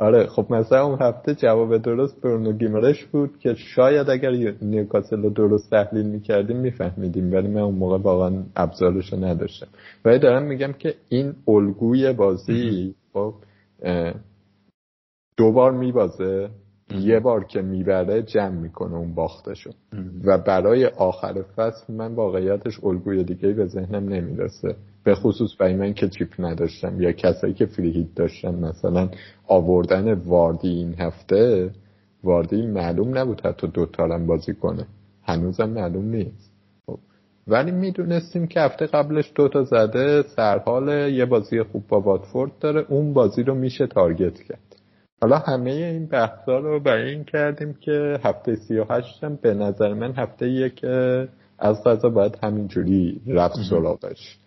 آره خب مثلا اون هفته جواب درست برونو گیمارش بود که شاید اگر نیوکاسل رو درست تحلیل می‌کردیم میفهمیدیم ولی من اون موقع واقعا ابزارش رو نداشتم. ولی دارم میگم که این الگوی بازی خب دو بار میبازه یه بار که می‌بره جمع می‌کنه اون باختشو. و برای آخر فصل من واقعیتش الگوی دیگه به ذهنم نمی‌رسه. به خصوص برای من که چیپ نداشتم یا کسایی که فری داشتن مثلا آوردن واردی این هفته واردی معلوم نبود حتی دوتارم بازی کنه. هنوزم معلوم نیست. خب. ولی می‌دونستیم که هفته قبلش دوتا زده سرحال یه بازی خوب با واتفورد داره اون بازی رو میشه تارگت کرد. حالا همه این بحثا رو برای این کردیم که هفته سی و هشتم به نظر من هفته یک از غذا باید همینجوری رفت سراغش.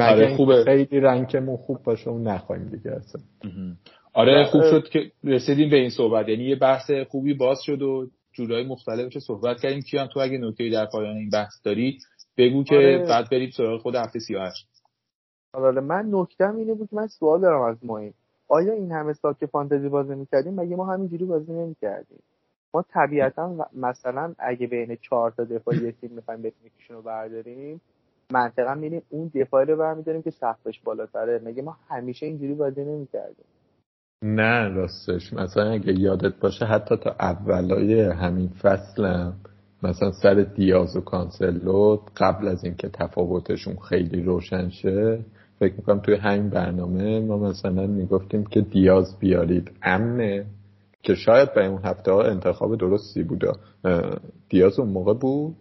آره خوبه. خیلی رنگمون خوب باشه اون نخواهیم دیگه اصلا. آره خوب شد که رسیدیم به این صحبت. یعنی یه بحث خوبی باز شد و جورای مختلفش صحبت کردیم. کیان تو اگه نکته در پایان این بحث داری بگو که آره. بعد بریم سراغ خود هفته 38 آره من نکتم اینه بود من سوال دارم از ماین آیا این همه سال که فانتزی بازی می‌کردیم؟ مگه ما همینجوری بازی نمی‌کردیم؟ ما طبیعتا مثلا اگه بین چهار تا دفاع یه تیم می‌خوایم بتونیم رو برداریم منطقا میریم اون دفاعی رو برمیداریم که سقفش بالاتره. مگه ما همیشه اینجوری بازی نمی‌کردیم؟ نه راستش. مثلا اگه یادت باشه حتی تا اولای همین فصلم مثلا سر دیاز و کانسلو قبل از اینکه تفاوتشون خیلی روشن شه فکر می‌کنم توی همین برنامه ما مثلا می‌گفتیم که دیاز بیارید. امنه که شاید به اون هفته ها انتخاب درستی بوده. دیاز اون موقع بود؟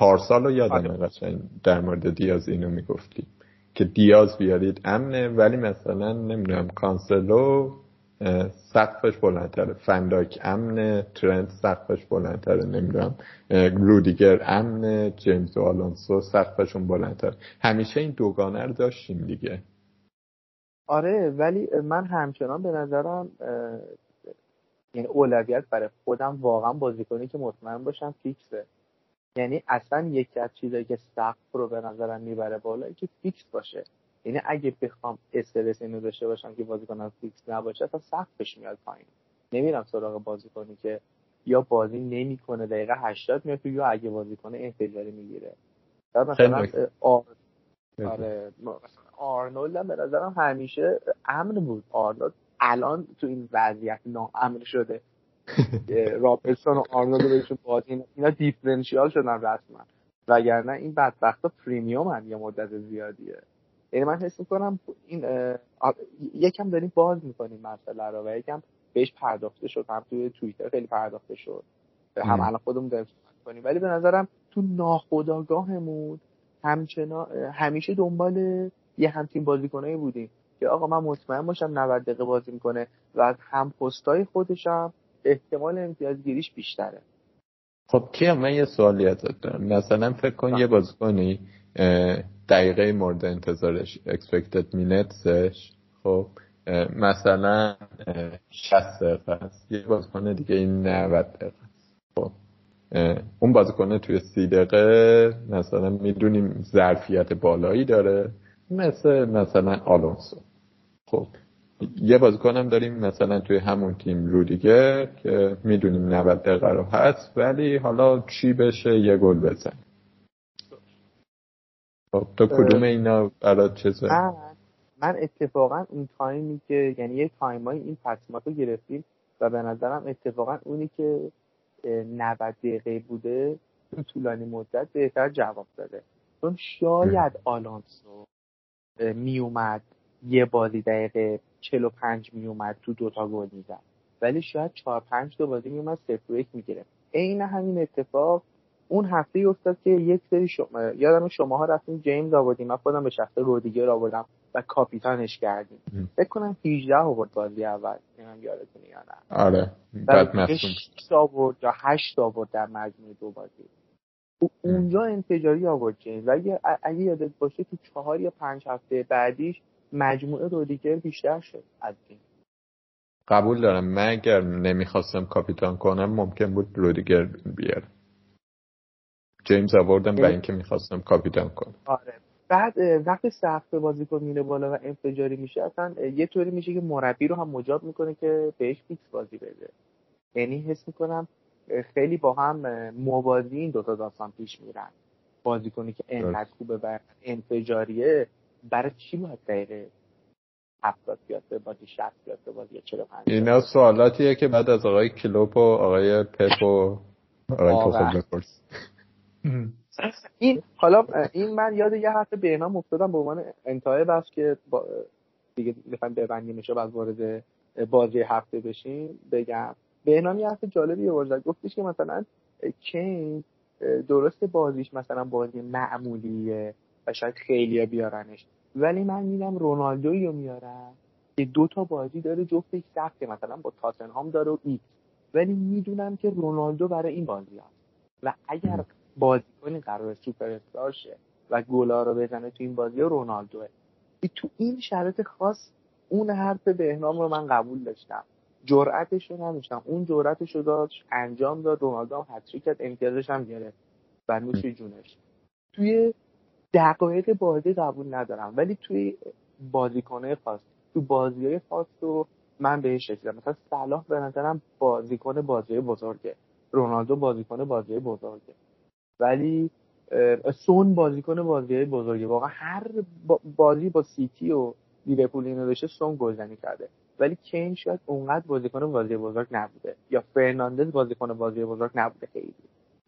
پارسال رو یادم آره. در مورد دیاز اینو می‌گفتی که دیاز بیارید امنه ولی مثلا نمی‌دونم کانسلو سقفش بلندتره. فنداک امن ترنت سقفش بلندتره نمی‌دونم. رودیگر امن جیمز و آلونسو سقفشون بلندتره. همیشه این دوگانه رو داشتیم دیگه. آره ولی من همچنان به نظرم یعنی اولویت برای خودم واقعا بازیکنی که مطمئن باشم فیکسه. یعنی اصلا یکی از چیزایی که سقف رو به نظرم می‌بره بالا که فیکس باشه. یعنی اگه بخوام استرس اینو داشته باشم که بازیکنم فیکس نباشه تا سقفش میاد پایین. نمیرم سراغ بازیکنی که یا بازی نمی‌کنه دقیقه 80 میاد یا اگه بازی کنه انفجاری می‌گیره. مثلا آر... آره آرنولد هم به نظرم همیشه امن بود. آرنولد الان تو این وضعیت ناامن شده. رابرتسون و آرنولد بهشون بازی اینا differential شدن رسما. وگرنه این بدبختا premium هم یه مدت زیادیه. یعنی من حس می‌کنم این یکم داریم باز می‌کنیم مسئله رو و یکم بهش پرداخته شد. هم توی توییتر خیلی پرداخته شد. هم الان خودمون داریم کنیم ولی به نظرم تو ناخداگاهمون همچنان همیشه دنبال یه همتیم بازیکنایی بودیم که آقا من مطمئن باشم 90 دقیقه بازی می‌کنه و هم پستای خودشم احتمال امتیازگیریش بیشتره. خب کیا؟ من یه سوالی ازت دارم. مثلا فکر کن یه بازیکنی دقیقه مورد انتظارش expected minutesش. خب مثلا 60 دقیقه است. یه بازیکن دیگه این 90 دقیقه خب اون بازیکن توی سی دقیقه مثلا می‌دونیم ظرفیت بالایی داره مثل مثلا آلونسو. خب یه بازیکنم داریم مثلا توی همون تیم رودیگر که می‌دونیم 90 دقیقه رو هست ولی حالا چی بشه یه گل بزن. خب تو کدوم اینا برات چیزه؟ من, من اتفاقا اون تایمی که یعنی یه تایمایی این تصمیمات رو گرفتیم و به نظرم اتفاقا اونی که 90 دقیقه بوده تو طولانی مدت بهتر جواب داده. چون شاید آلونسو میومد یه بازی دقیقه 45 میومد تو دوتا گل می‌زد. ولی شاید 4 5 تا بازی میومد صفر یک می‌گیره عین همین اتفاق اون هفته افتاد که یک سری شما یادم شماها رفتیم جیمز آوردیم. من خودم به شخص رودیگر آوردم و کاپیتانش کردیم. فکر کنم 18 آورد بازی اول. نمی‌دونم یادتونه یا نه. آره. بعد آورد یا 8 آورد در مجموع دو بازی. اونجا انفجاری آورد جیمز. اگه, اگه یادت باشه تو چهار یا پنج هفته بعدیش مجموعه رودیگر بیشتر شد از این. قبول دارم. من اگر نمی‌خواستم کاپیتان کنم ممکن بود رودیگر بیارم. جیمز آوردم برای اینکه می‌خواستم کاپیتان کنم. آره. بعد وقتی سقف بازیکن میره بالا و انفجاری میشه اصلا یه طوری میشه که مربی رو هم مجاب می‌کنه که بهش فیکس بازی بده. یعنی حس می‌کنم خیلی با هم موازی این دوتا داستان پیش میرن. بازیکنی که انقدر خوبه و انفجاریه برای چی باید دقیقه هفتاد بیاد به بازی شست بیاد به بازی چرا پنج اینا سوالاتیه که بعد از آقای کلوپ و آقای پپ و آقای توخل بپرس. این حالا این من یاد یه حرف بهنام افتادم به عنوان انتهای بحث که با دیگه ببندیم میشه بعد وارد بازی هفته بشیم بگم. بهنام یه حرف جالبی آورد گفتش که مثلا کین درست بازیش مثلا بازی معمولیه. و شاید خیلی بیارنش. ولی من میدم رونالدوی رو میارم که دو تا بازی داره جفتش سخته. مثلا با تاتنهام داره و ایکس ولی می‌دونم که رونالدو برای این بازی هست. و اگر بازیکنی قرار سوپر استار شه و گلا رو بزنه تو این بازی رونالدوه. تو این شرایط خاص اون حرف بهنام رو من قبول داشتم. جرأتش رو نداشتم. اون جرأتش رو داشت انجام داد رونالدو هم هتریک کرد امتیازش هم گرفت. و نوش جونش. توی دقایق بازی قبول ندارم. ولی توی بازیکنه خاص تو بازی های خاص رو من بهش رسیدم مثلا صلاح به نظرم بازیکن بازی بزرگه. رونالدو بازیکن بازی بزرگه. ولی سون بازیکن بازی بزرگه. واقعا هر بازی با سیتی و لیورپول اینو داشته سون گلزنی کرده. ولی کین شاید اونقدر بازیکن بازی بزرگ نبوده. یا فرناندز بازیکن بازی بزرگ نبوده خیلی.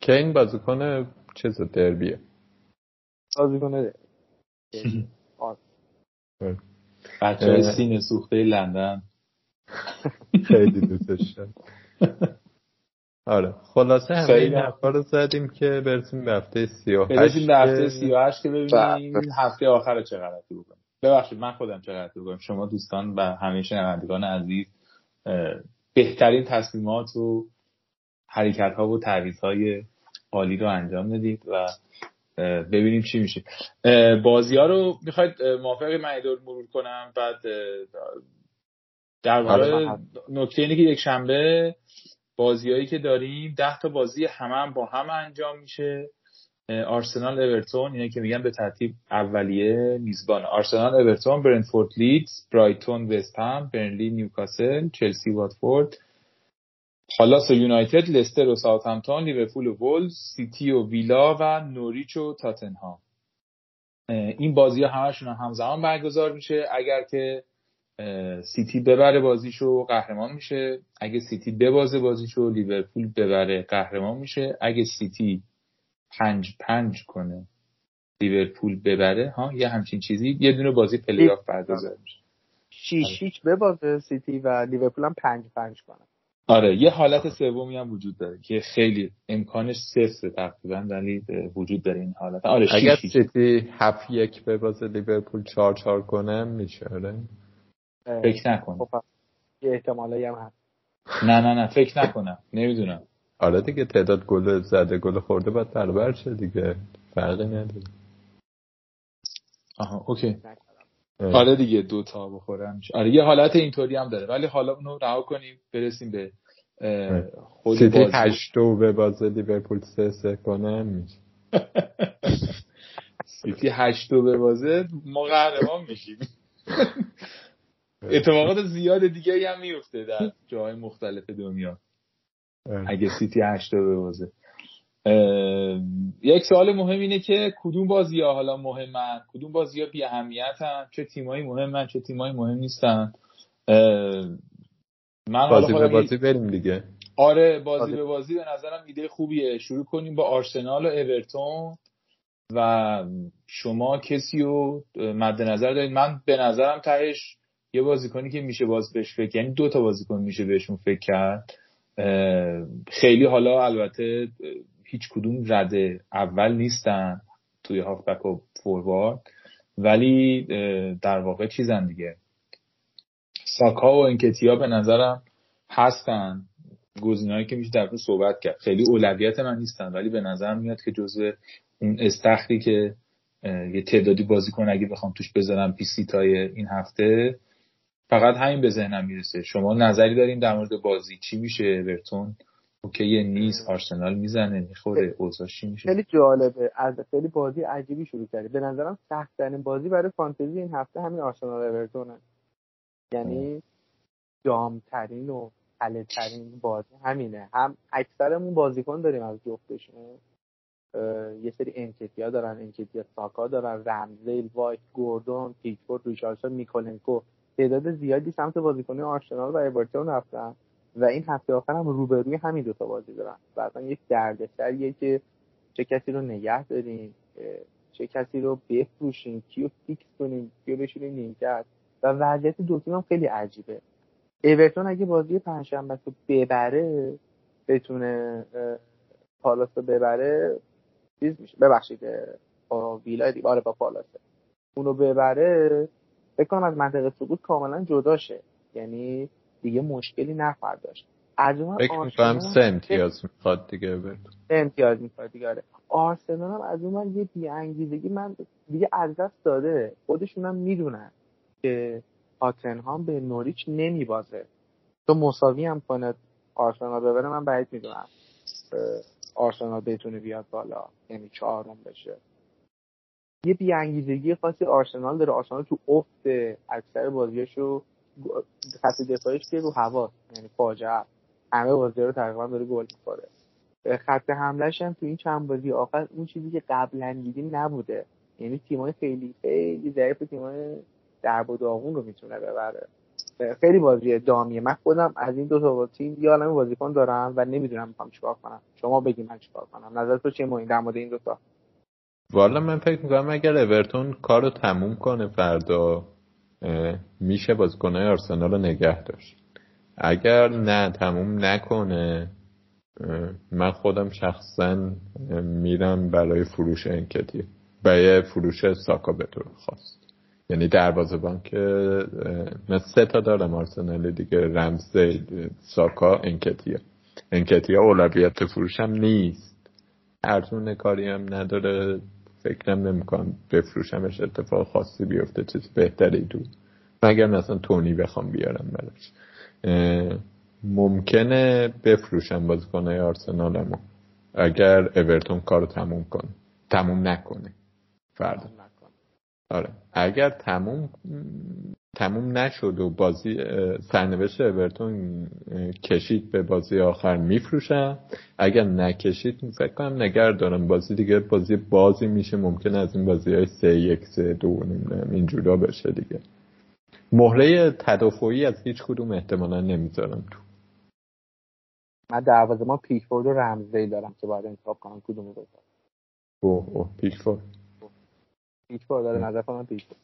کین بازیکن چیز دربیه. بازیکن بچه های سینه سوخته لندن. خیلی دوستش آره خلاصه همه این حرفا رو زدیم که برسیم به هفته 38 برسیم به هفته 38 که ببینیم هفته آخر چه غلطی بکنیم. ببخشید من خودم چه غلطی بکنم؟ شما دوستان و همه شنوندگان عزیز بهترین تصمیمات و حرکت ها و تعویض های عالی رو انجام دادید و ببینیم چی میشه. بازی ها رو می‌خواید موافق من مرور کنم بعد در واقع آره، نکته اینه که یک شنبه بازیهایی که داریم ده تا بازی همه هم با هم انجام میشه. آرسنال اورتون اینه که میگن به ترتیب اولیه میزبان. آرسنال اورتون برنفورد لیدز برایتون وست هم برنلی نیوکاسل چلسی واتفورد پالاس و یونایتد لستر و ساوثهمپتون لیورپول و وولز سیتی و ویلا و نوریچ و تاتنهام. این بازی ها همشون همزمان برگزار میشه. اگر که سیتی ببره بازیشو قهرمان میشه. اگه سیتی ببازه بازیشو لیورپول ببره قهرمان میشه. اگه سیتی پنج پنج کنه لیورپول ببره ها یه همچین چیزی یه دونه بازی پلی آف برگزار میشه. شیش هیچ ببازه سیتی و لیورپول هم پنج پنج کنه. آره یه حالت سومی هم وجود داره که خیلی امکانش صفر تقریبا ولی وجود داره این حالت. آره اگر سیتی هفت یک ببازه لیورپول چهار چهار کنه میشه آره. فکر نکنم خب یه احتمالایی هم هست. نه نه نه فکر نکنم. نمی‌دونم. آره دیگه تعداد گل زده گل خورده باید برابر شه دیگه. فرقی نداره. آها اوکی. آره دیگه دو تا بخورم آره یه حالت اینطوری هم داره. ولی حالا اونو رها کنیم برسیم به خود سیتی هشت دو ببازه لیورپول سه سه میشه. سیتی هشت دو ببازه ما قهرمان میشیم. اتفاقات زیاد دیگه هم میفته در جاهای مختلف دنیا. اگه سیتی هشتا ببازه یک سوال مهم اینه که کدوم بازی ها حالا مهمن؟ کدوم بازی ها بی اهمیتن؟ چه تیمایی مهمن چه تیمایی مهم نیستن؟ من بازی به بازی بریم دیگه. آره بازی به بازی به نظرم ایده خوبیه. شروع کنیم با آرسنال و اورتون و شما کسی رو مد نظر دارید من به نظرم تهش یه بازیکنی که میشه باز بهش فکر یعنی دو تا بازیکن میشه بهشون فکر کرد. خیلی حالا البته هیچ کدوم رده اول نیستن توی هافبک و فوروارد ولی در واقع چیزن دیگه. ساکا و انکتیا به نظرم هستن. گزینه‌ای که میشه در صحبت کرد. خیلی اولویت من نیستن ولی به نظر میاد که جزء اون استخری که یه تعدادی بازیکن اگه بخوام توش بذارم پیسی تای این هفته فقط همین به ذهنم می‌رسه. شما نظری دارین در مورد بازی چی میشه اورتون okay نیست آرسنال می‌زنه می‌خوره اوضاع چی میشه؟ خیلی جالبه از خیلی بازی عجیبی شروع کرده به نظرم سخت ترین بازی برای فانتزی این هفته همین آرسنال اورتونه یعنی جامترین و حله ترین بازی همینه. هم اکثرمون بازیکن داریم از جفتشون. یه سری انکتیا دارن انکتیا ساکا دارن رمزدیل وایت گوردون پیکفورد ریچاردسون میکولنکو. تعداد زیادی سمت بازیکن آرسنال و اورتون رفتن. و این هفته آخر هم روبروی همین دوتا بازی دارن. بعدا یک دردسریه که چه کسی رو نگه داریم چه کسی رو بفروشیم کیو fix کنیم کیو بشونیم نیمکت. و وضعیت دو تیم هم خیلی عجیبه. اورتون اگه بازی پنجشنبه رو ببره بتونه پالاس رو ببره چیز میشه. ببخشید ویلا دیگه. آره با پالاسه اونو ببره فکر کنم از منطقه سقوط کاملا جداشه یعنی دیگه مشکلی نخواهد داشت. از اون فکر سه امتیاز می‌خواد دیگه سه امتیاز می‌خواد دیگه آره. آرسنال هم از اون من یه بیانگیزگی من دیگه از دست داده. خودشون هم می‌دونن که آتنهام به نوریچ نمیبازه. تو مساوی هم کنه آرسنال ببره من بعید می‌دونم. آرسنال بتونه بیاد بالا یعنی چهارم بشه. یه بیانگیزگی خاصی آرسنال داره. آرسنال تو افت اکثر بازیاشو خط دفاعیش که رو هوا یعنی فاجعه. همه بازی رو تقریبا داره گل می‌خوره. خط حملهش هم تو این چند بازی آخر اون چیزی که قبلا دیدیم نبوده. یعنی تیمای خیلی خیلی ضعیف تیمای درب و داغون رو می‌تونه ببره. خیلی بازی دامیه. من خودم از این دو تا تیم یه عالم بازیکن دارم و نمی‌دونم می‌خوام چیکار کنم. شما بگی من چیکار کنم. نظر تو چیه این در مورد این دو تا؟ والا من فکر می‌کنم اگر اورتون کارو تموم کنه فردا میشه بازیکنهای آرسنال رو نگه داشت. اگر نه تموم نکنه. من خودم شخصا میرم برای فروش انکتی. برای فروش ساکا به طور خواست. یعنی دروازه‌بان که من سه تا دارم آرسنال دیگه. رمزی ساکا انکتیا انکتیا اولویت فروشم نیست. ارزون کاری هم نداره. فکرم نمی‌کنم بفروشمش اتفاق خاصی بیفته چیز بهتری تو. مگر مثلا تونی بخوام بیارم براش. ممکنه بفروشم بازیکنهای آرسنالمو. اگر اورتون کارو تموم کنه تموم نکنه. فردا. آره. اگر تموم تموم نشد و بازی سرنوشت اورتون کشید به بازی آخر میفروشم اگر نکشید فکر کنم نگر دارم بازی دیگه بازی بازی میشه. ممکن از این بازی های سه یک سه دو نمی‌دونم اینجورا بشه دیگه. مهره تدافعی از هیچ کدوم احتمالا نمی‌ذارم تو. من دروازه ما پیکفورد و رمزی دارم که باید انتخاب کنم کدوم رو اوه اوه پیکفورد پیکفورد داره نظر کنم پیکفورد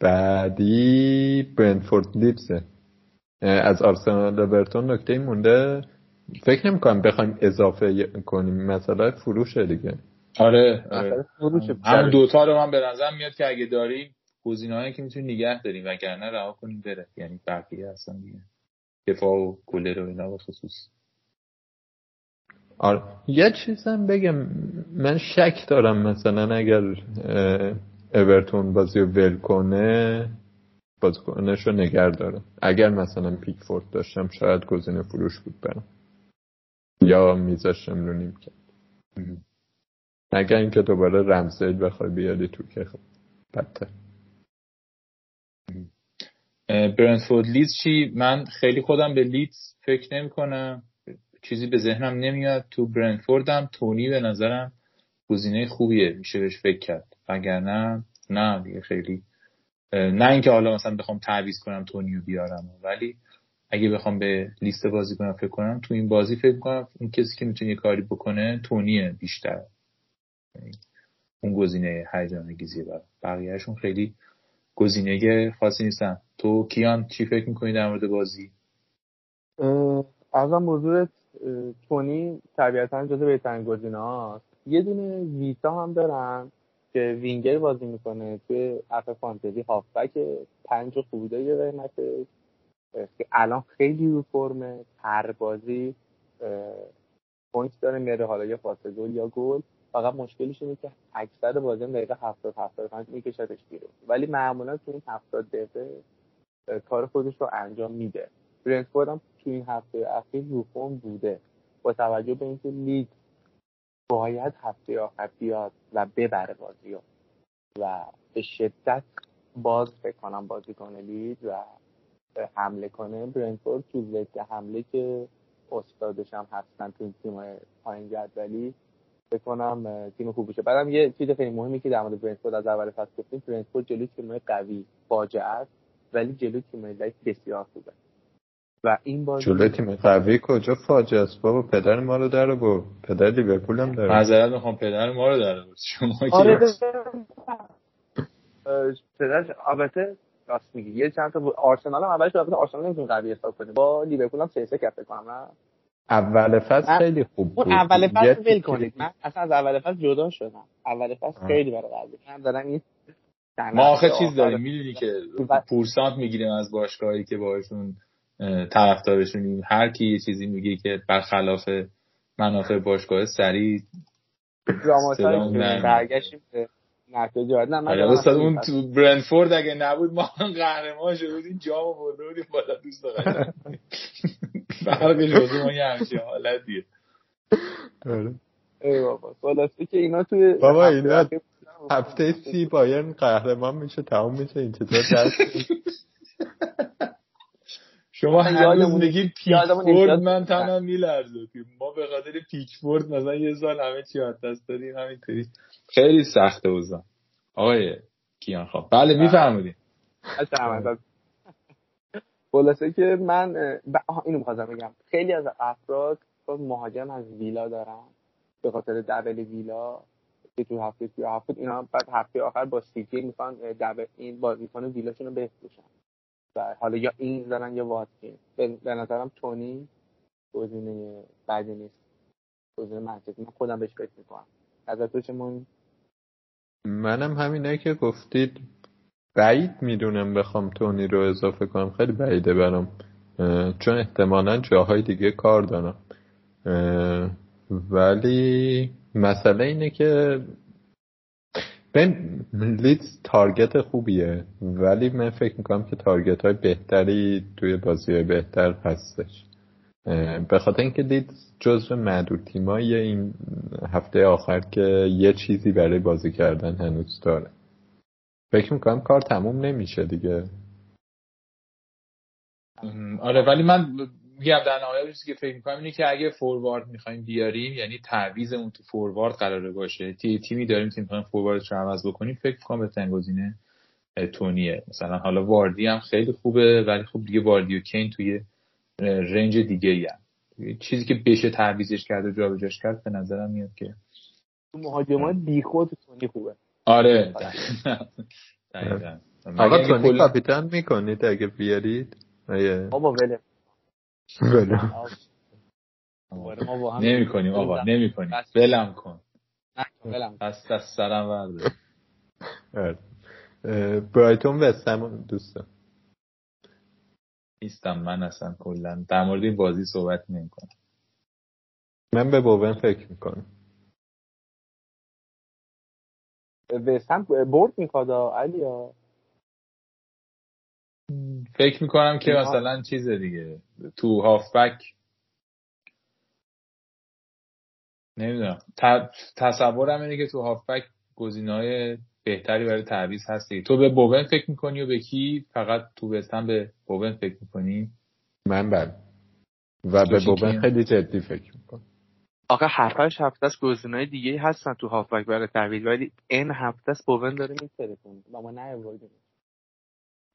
بعدی برنفورد لیپسه از آرسنال برتون نکته مونده. فکر نمی کنم بخوایم اضافه کنیم. مثلا فروشه دیگه. آره, آره. همون دوتا رو من به نظر میاد که اگه داریم گزینه‌هایی که می‌تونیم نگه داریم وگرنه رها کنیم بره. یعنی بقیه اصلا دیگه. دفاع و گلر و اینا به خصوص. آره. یه چیزم بگم من شک دارم مثلا اگر اورتون بازی رو ول کنه بازیکنش رو نگر داره اگر مثلا پیکفورد داشتم شاید گزینه فروش بود برم. یا میذاشتم رو نیم کرد اگر اینکه دوباره رمزیل بخوای بیادی تو که خب بدتر. برنفورد لیدز چی؟ من خیلی خودم به لیدز فکر نمی کنم چیزی به ذهنم نمیاد. تو برنفوردم تونی به نظرم گزینه خوبیه. میشه بهش فکر کرد. نه نه دیگه خیلی. نه اینکه حالا مثلا بخوام تعویض کنم تونیو بیارم. ولی اگه بخوام به لیست بازی کنم فکر کنم تو این بازی فکر کنم اون کسی که می‌تونه کاری بکنه تونیه بیشتر. یعنی اون گزینه هیجان انگیزیه بر بقیهشون خیلی گزینه خاصی نیستن. تو کیان چی فکر می‌کنی در مورد بازی؟ از موضوع تونی طبیعتا جزو بهترین گزینه هاست یه دونه ویسا هم دارن که وینگر بازی می‌کنه توی app فانتزی هافبک پنج خوبه یه قیمت که الان خیلی رو فرمه. هر بازی point داره میاره حالا یا پاس گل یا گل. فقط مشکلش اینه که اکثر بازی دقیقه 70 75 میکشتش بیرون. ولی معمولا تو این 70 دقیقه کار خودش رو انجام میده. برنتفورد هم تو این هفته اخیر رو فرم بوده. با توجه به اینکه لیگ باید هفته آخر بیاد و ببره بازی و به شدت باز فکر کنم بازی کنه لید و حمله کنه برنفورد تو ضد حمله که استادش هم هستن تو تیم پایین جدولی. فکر کنم تیم خوب بشه بعدم یه چیز خیلی مهمی که در مورد برنفورد از اول فصل گفتیم برنفورد جلوی تیم قوی فاجعه است ولی جلوی تیم ضعیف بسیار خوبه. و این بازی جلوی تیم قوی کجا فاجعه است؟ بابا پدر ما رو در با پدر لیورپول هم داره. معذرت می‌خوام پدر ما رو در شما آره پدر البته راست میگی. یه چند تا آرسنال هم اولش البته آرسنال نمی‌تونه قوی حساب کنه با لیورپول هم سه سه کرده کنم نه؟ اول فصل خیلی خوب بود. اون اول فصل ول کنید. من اصلا از اول فصل جدا شدم. اول فصل خیلی برای قوی. من دارم این ما آخه چیز داریم می‌دونی که پورسانت می‌گیریم از باشگاهی که باشون طرفدارشونیم هر کی یه چیزی میگه که برخلاف منافع باشگاه سریع برگشتیم به نتیجه آره، استاد اون تو برنفورد اگه نبود ما قهرمان شده بودیم جام برده بودیم بالا دوست دارم. فرقش واسه ما یه همچین حالتیه. آره. ای بابا خلاصه که اینا توی بابا اینا هفته سی بایرن قهرمان میشه تمام میشه این چطور دست شما هنوز میگی پیکفورد من تنم میلرزه. ما به خاطر پیکفورد مثلا یه سال همه چی از دست دادیم همینطوری. خیلی سخته اوزا. آقای کیان خب بله میفرمودید خلاصه که من اینو می‌خواستم بگم. خیلی از افراد مهاجم از ویلا دارن. به خاطر دبل ویلا که تو هفته تو هفته اینا بعد هفته آخر با سیتی می‌خوان دبل این بازیکن ویلاشون رو بفروشن. و حالا یا این زنن یا واتکین به نظرم تونی گزینه بعدی نیست. گزینه منطقی من خودم بهش فکر می‌کنم. از تو چه منم همینه که گفتید. بعید می‌دونم بخوام تونی رو اضافه کنم. خیلی بعیده برام. چون احتمالا جاهای دیگه کار دارم. ولی مسئله اینه که بین لیدز تارگت خوبیه ولی من فکر می‌کنم که تارگت های بهتری توی بازی بهتر هستش. به خاطر اینکه لیدز جزو معدود تیمایی این هفته آخر که یه چیزی برای بازی کردن هنوز داره. فکر می‌کنم کار تموم نمیشه دیگه. آره ولی من میگم در نهایت چیزی که فکر می‌کنم اینه که اگه فوروارد می‌خوایم بیاریم یعنی تعویزمون تو فوروارد قراره باشه. تی تیمی داریم که می‌خوایم فورواردش رو عوض بکنیم فکر می‌کنم به گزینه تونیه. مثلا حالا واردی هم خیلی خوبه ولی خب دیگه واردی و کین توی رنج دیگه ای هم. چیزی که بشه تعویزش کرد و جابجاش کرد به نظرم میاد که تو مهاجمان بیخود تونی خوبه. آره. آقا تونی کاپیتان می‌کنید اگه بیارید؟ بابا وله نمی کنیم آقا نمی کنیم. بلم کن. دست از سرم ورده آره. برایتون وستم دوستم نیستم من اصلا کلا. در مورد این بازی صحبت نمی کنم من به بوبن فکر می‌کنم. وستم برد می‌خواد علی فکر می‌کنم که مثلا چیز دیگه. تو هافبک نمی‌دونم. تصورم اینه که تو هافبک گزینه‌های بهتری برای تعویض هستی تو به بوبن فکر می‌کنی و به کی؟ فقط تو بستن به بوبن فکر می‌کنی؟ من بله. و به بوبن خیلی جدی فکر می‌کنم. آقا هفتهش هفته است. گزینه‌های دیگه هستن تو هافبک برای تعویض ولی این هفته است بوبن داره میتره و ما نیاوردیم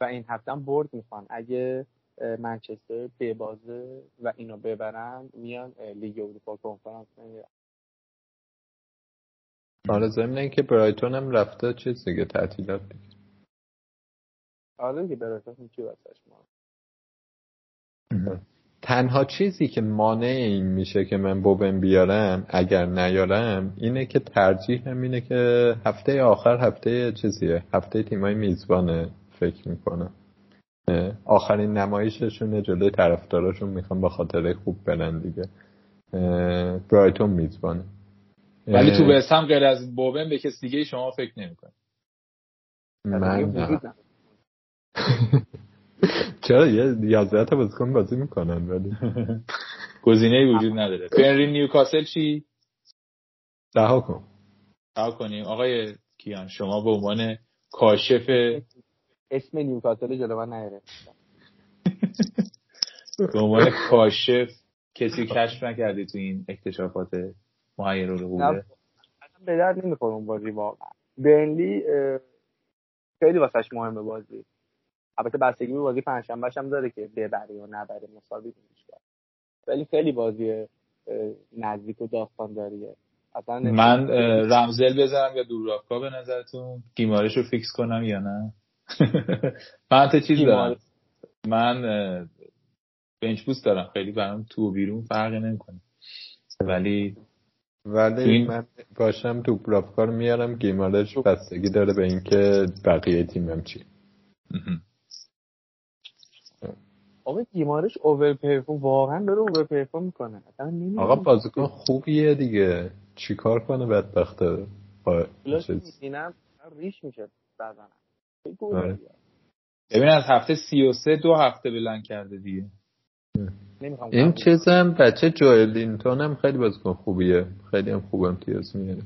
و این هفته هم برد می‌خوان. اگه منچستر ببازه و اینو ببرن میان لیگ اروپا کنفرانس میرن آره ضمن اینکه برایتون هم رفته چیز دیگه تعطیلات دیگه. آره که برایتون چی واسش ما تنها چیزی که مانع این میشه که من بوبن بیارم اگر نیارم اینه که ترجیح اینه که هفته آخر هفته چیزیه هفته تیمای میزبانه. فکر می‌کنم. آخرین نمایششون جلوی طرفداراشون می‌خوام با خاطره خوب برن دیگه. برایتون میزبانه. ولی تو به هم غیر از بوبن به کسی دیگه شما فکر نمی‌کنه من چرا؟ یه یازده تا بازیکن بازی می‌کنن ولی. گزینه وجود نداره. بنری نیوکاسل چی؟ رها کن. رها کنیم. آقای کیان شما به عنوان کاشف اسم نیوکاسل جلو من نیاره به عنوان کاشف کسی کشف نکردی تو این اکتشافات محیر رو به درد نمی‌خوره اون بازی واقعا. برنلی خیلی واسش مهمه بازی. البته بستگی به بازی پنجشنبه هم داره که ببره یا نبره مساوی کرد. ولی خیلی بازی نزدیک و داستان داریه. من رمزل بذارم یا دورافکا به نظرتون؟ گیمارش رو فیکس کنم یا نه؟ من تا چیز دارم. من بنچ بوست دارم. خیلی برام تو و بیرون فرقی نمی‌کنه. ولی ولی این... من باشم تو برافکار میارم گیمارش بستگی داره به اینکه بقیه تیمم چی. آقا گیمارش اوور پرفورم واقعا داره اوور پرفورم می‌کنه آقا بازیکن خوبیه دیگه. چیکار کنه بدبخته؟ با ریش میشه بزنم. ببین از هفته سی و سه دو هفته بلند کرده دیگه. این چیزم بچه جویلینتون هم خیلی بازیکن خوبیه. خیلی هم خوب امتیاز میاره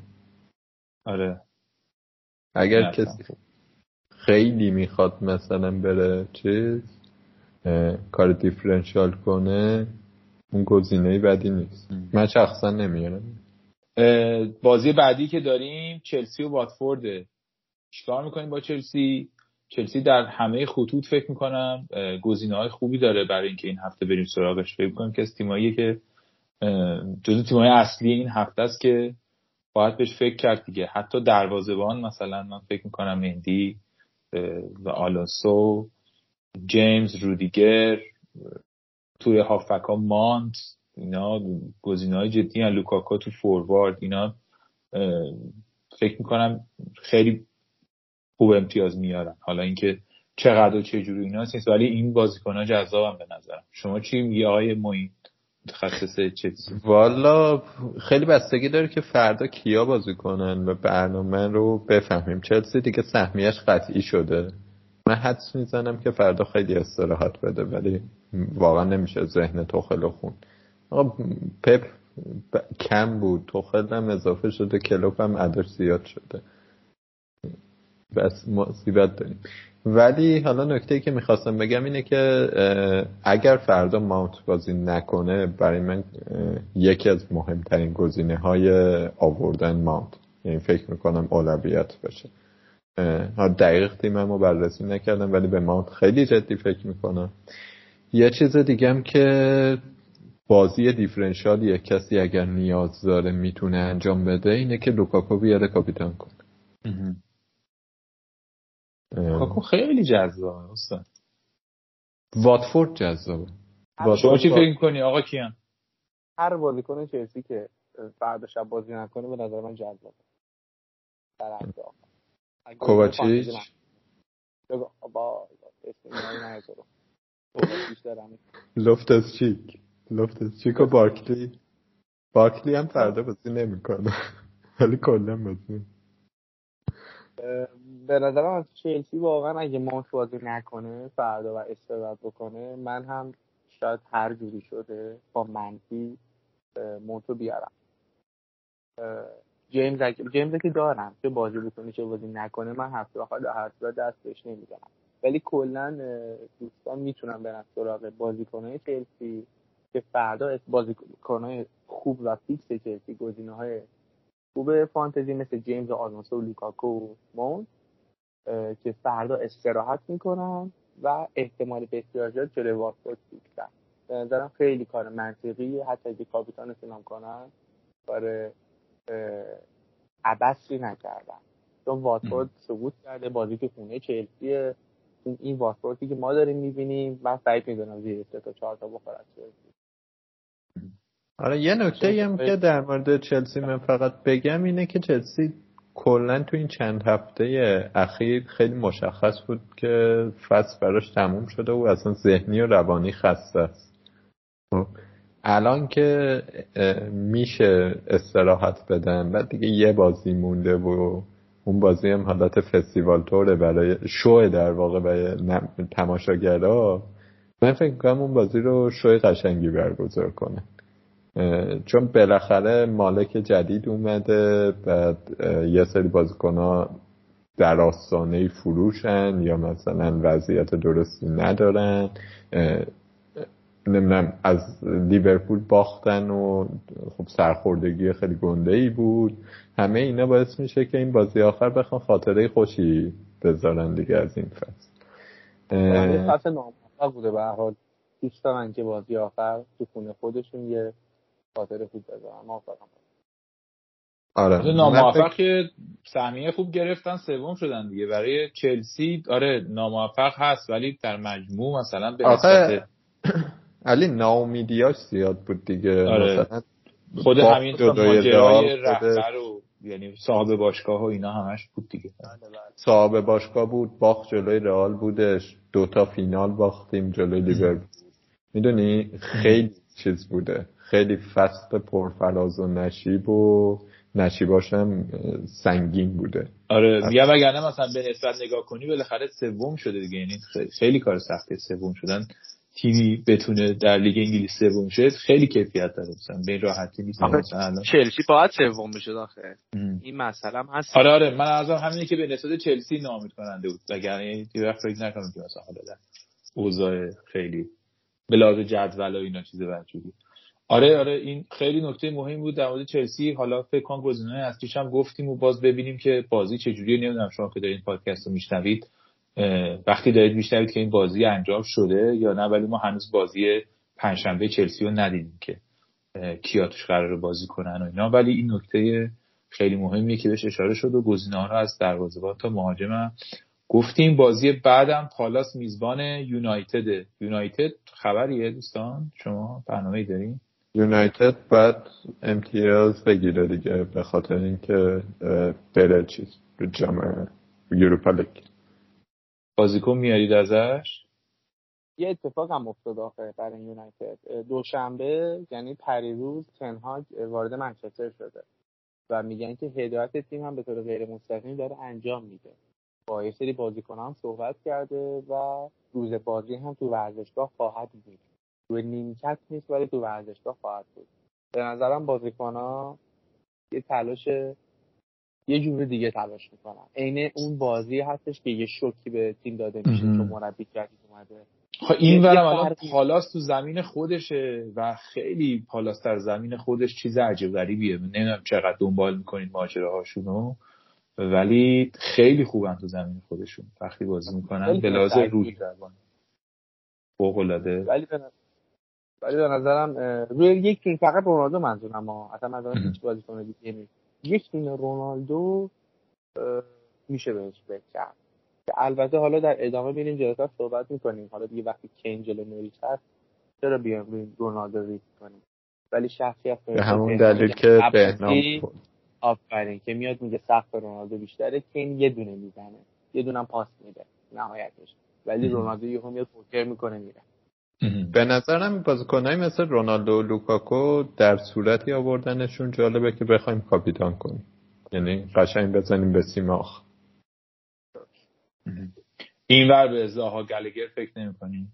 آره. اگر کسی خیلی می‌خواد مثلا بره چیز کار دیفرنشال کنه اون گزینه بدی نیست. من شخصا نمیارم بازی بعدی که داریم چلسی و واتفورده. چیکار می‌کنیم با چلسی؟ چلسی در همه خطوط فکر می‌کنم گزینه های خوبی داره برای اینکه این هفته بریم سراغش. فکر می‌کنم که از تیمایی که جزو تیمای اصلی این هفته است که باید بهش فکر کرد دیگه. حتی دروازه‌بان مثلا من فکر می‌کنم مهدی و آلونسو جیمز رودیگر توی هافکا مانت اینا گزینه های جدی هن. لوکاکا تو فوروارد اینا فکر می‌کنم خیلی خوب امتیاز میارن. حالا اینکه چقدر و چه جوری اینا نیست ولی این بازیکن ها جذابم به نظرم. شما چی میگی آقای موین متخصص چلسی. والا خیلی بستگی داره که فردا کیا بازی کنن و برنامه رو بفهمیم. چلسی دیگه سهمیش قطعی شده. من حدس می‌زنم که فردا خیلی استراحت بده ولی واقعا نمیشه ذهن توخل خون. آقا پپ کم بود. توخل هم اضافه شده کلوپ هم عدش زیاد شده. بس مصیبت داریم. ولی حالا نکته که می‌خواستم بگم اینه که اگر فردا ماونت بازی نکنه برای من یکی از مهمترین گزینه های آوردن ماونت. یعنی فکر می‌کنم اولویت بشه دقیق تیممو بررسی نکردم ولی به ماونت خیلی جدی فکر می‌کنم. یه چیز دیگه هم که بازی دیفرنشال یک کسی اگر نیاز داره می‌تونه انجام بده اینه که لوکاکو بیاره کاپیتان کنه. کاکو خیلی جذابه استاد. واتفورد جذابه. شما چی فکر کنی آقا کیان؟ هر بازیکن چلسی که فردا شب بازی نکنه به نظر من جذابه. کوواچیچ؟ با لفتس چیک. لفتس چیک و بارکلی بارکلی هم فردا بازی نمی‌کنه. ولی کلا بازی به نظرم از چلسی واقعا اگه مونت بازی نکنه فردا و استراحت بکنه من هم شاید هر جوری شده با منفی مونتو بیارم. جیمز جیمز که دارم چه بازی بکنه چه بازی نکنه من هفته آخر در هر صورت دست بهش نمی‌زنم ولی کلا دوستان می‌تونم برن سراغ بازیکنهای چلسی که فردا بازیکنهای خوب و fix چلسی گزینه های خوب فانتزی مثل جیمز آلونسو و لوکاکو و مونت که فردا استراحت می‌کنن و احتمال بسیار زیاد جلوی واتفورد بیشتر به نظرم خیلی کار منطقی حتی اگه کاپیتان هم کنن کار عبثی نکردن. چون واتفورد سقوط کرده بازی که خونه چلسیه. این واتفوردی که ما داریم می‌بینیم من سعید می‌دونم زیر سه تا چهار تا بخورد آره یه نکته هم که در مورد چلسی من فقط بگم اینه که چلسی کلا تو این چند هفته اخیر خیلی مشخص بود که فصل براش تموم شده و اصلا ذهنی و روانی خسته است. خب، الان که میشه استراحت بدن بعد دیگه یه بازی مونده و اون بازی هم حالت فستیوال توره برای شو در واقع برای تماشاگرها من فکر کنم اون بازی رو شوی قشنگی برگزار کنه. چون بالاخره مالک جدید اومده بعد یه سری بازیکن در آستانه فروشن یا مثلا وضعیت درستی ندارن نمی‌دونم از لیورپول باختن و خب سرخوردگی خیلی گنده ای بود. همه اینا باعث میشه که این بازی آخر بخوان خاطره خوشی بذارن دیگه از این فصل. فصل ناموفق بوده. به حال دوست دارن که بازی آخر تو خونه خودشون یه خاطر خوب بذارن موافقم آره. ناموفق که سهمیه خوب گرفتن سوم شدن دیگه. برای چلسی آره ناموفق هست ولی در مجموع مثلا به نسبت علی ناامیدیاش زیاد بود دیگه. آره. مثلا خود همین ماجرای رهبر و یعنی صاحب باشگاه و اینا همش بود دیگه. بله، بله. صاحب باشگاه بود باخت جلوی رئال بودش. دوتا فینال باختیم جلوی لیورپول. می‌دونی؟ خیلی چیز بوده. خیلی فصل پرفراز و نشیب و نشیباشم سنگین بوده. آره میگم وگرنه مثلا به نسبت نگاه کنی بالاخره سوم شده دیگه. یعنی خیلی کار سخته سوم شدن. تیمی بتونه در لیگ انگلیس سوم شه خیلی کیفیت داره. مثلا به راحتی نیست. مثلا چلسی باید سوم بشه داخل این مسئله هم هست. آره آره. من از همینه که به نسبت چلسی نامید کننده بود. وگرنه یه وقت فکر نکنم که مثلا حالا اوضاع خیلی به لحاظ جدول و اینا چیز بنجوری آره آره این خیلی نکته مهم بود در مورد چلسی. حالا فکر کنم گزینه‌های اصلیش هم گفتیم و باز ببینیم که بازی چجوریه. نمی‌دونم شما که دارین پادکست رو میشنوید وقتی دارید میشنوید که این بازی انجام شده یا نه ولی ما هنوز بازی پنجشنبه چلسی رو ندیدیم که کیا توش قرار بازی کنن و اینا. ولی این نکته خیلی مهمیه که بهش اشاره شد و گزینه ها رو از دروازه‌بان تا مهاجم گفتیم. بازی بعدم پالاس میزبان یونایتد. یونایتد خبریه دوستان؟ شما برنامه دارین؟ یونایتد بعد امتیاز بگیره دیگه به خاطر اینکه بره چیز رو جام یوروپا لیگ. بازیکن میارید ازش؟ یه اتفاق هم افتاد آخه برای یونایتد. دوشنبه یعنی پریروز تنهاگ وارد منچستر شده. و میگن که هدایت تیم هم به طور غیر مستقیم داره انجام میده. با یه سری بازیکن صحبت کرده و روز بازی هم تو ورزشگاه خواهد بود. روی نیمکت نیست ولی تو ورزشگاه خواهد بود. به نظرم بازیکن ها یه تلاش یه جور دیگه تلاش می‌کنن. عین اون بازی هستش که یه شوکی به تیم داده میشه چون مربی جدید اومده. خب این ورم الان پالاس تو زمین خودشه و خیلی پالاس در زمین خودش چیز عجیب غریبیه. نمی‌دونم چقدر دنبال می‌کنین ماجراهاشونو ولی خیلی خوبن تو زمین خودشون. وقتی بازی می‌کنن به لحاظ روحی روان فوق العاده ولی به ولی به نظرم روی یک تیم فقط رونالدو منظورم ما اصلا منظورم هیچ بازیکن دیگه نیست یک تیم رونالدو میشه بهش فکر کرد که البته حالا در ادامه ببینیم جلوتر صحبت می‌کنیم. حالا دیگه وقتی کین جلو نوریچ هست چرا بیایم روی رونالدو ریسک کنیم؟ ولی شخصیت به همون دلیل که بهنام آفرین که میاد میگه سقف رونالدو بیشتره کین یه دونه می‌زنه. یه دونه پاس میده. نهایتش. ولی رونالدو یهو میاد پوکر می‌کنه میره. به نظرم بازیکنایی مثل رونالدو و لوکاکو در صورتی آوردنشون جالبه که بخوایم کاپیتان کنیم. یعنی قشنگ بزنیم به سیماخ. این ور به ازاها گلگر فکر نمی کنیم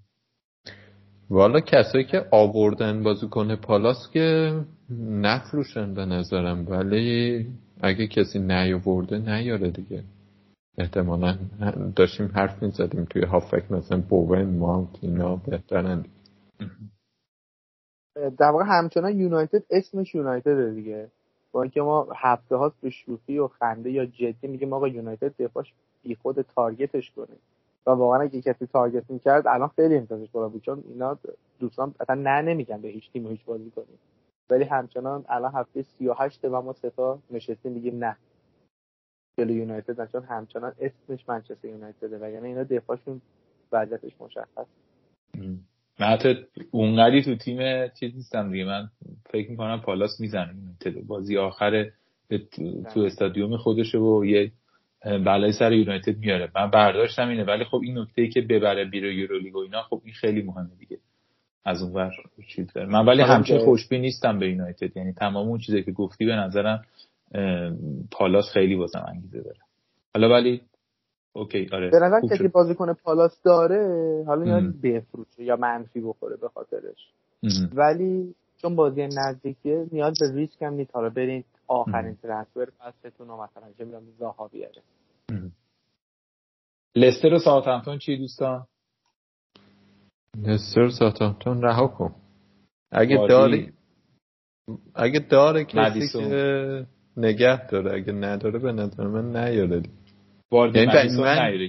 والا کسایی که آوردن بازیکن پالاس که نفروشن به نظرم ولی اگه کسی نیاورده نیاره دیگه. احتمالا داشتیم حرف می‌زدیم توی هافک مثلا بوون ماونت اینا بهترن. در واقع همچنان یونایتد اسمش یونایتد دیگه. با اینکه ما هفته هاست به شوخی و خنده یا جدی میگیم آقا یونایتد دفاعش بی خود تارگتش کنه. و واقعا اگه کسی تارگت می‌کرد الان خیلی امتیازش بالا بود چون اینا دوستان اصلا نه نمیگن به هیچ تیم هیچ بازی کنیم. ولی همچنان الان هفته 38 و ما سه تا نشستیم میگیم نه. جلو یونایتد چون همچنان اسمش منچستر یونایتده و یعنی اینا دفاعشون وضعیتش مشخص. من حتی اونقدی تو تیم چیز نیستم دیگه. من فکر می‌کنم پالاس می‌زنه بازی آخر تو استادیوم خودشه و یه بلای سر یونایتد میاره. من برداشتم اینه. ولی خب این نکته ای که ببره بیرو یورولیگ و اینا خب این خیلی مهمه دیگه. از اون ور چیز داره. من ولی همچین خوشبین نیستم به یونایتد. یعنی تمام اون چیزی که گفتی به نظرم پالاس خیلی بازم انگیزه داره. حالا ولی اوکی آره به نظر کسی بازیکن پالاس داره حالا یا بفروشه یا منفی بخوره به خاطرش. ولی چون بازی نزدیکیه نیاز به ریسک هم نیست. حالا برین آخرین ترنسفر فصلتون رو مثلا چه می‌دونم زاها بیاره. لستر و ساوثهمپتون چی دوستان؟ لستر ساوثهمپتون رها کن. اگه داری اگه داره کسی که نگه داره. اگه نداره به نظر من نیاره. یعنی من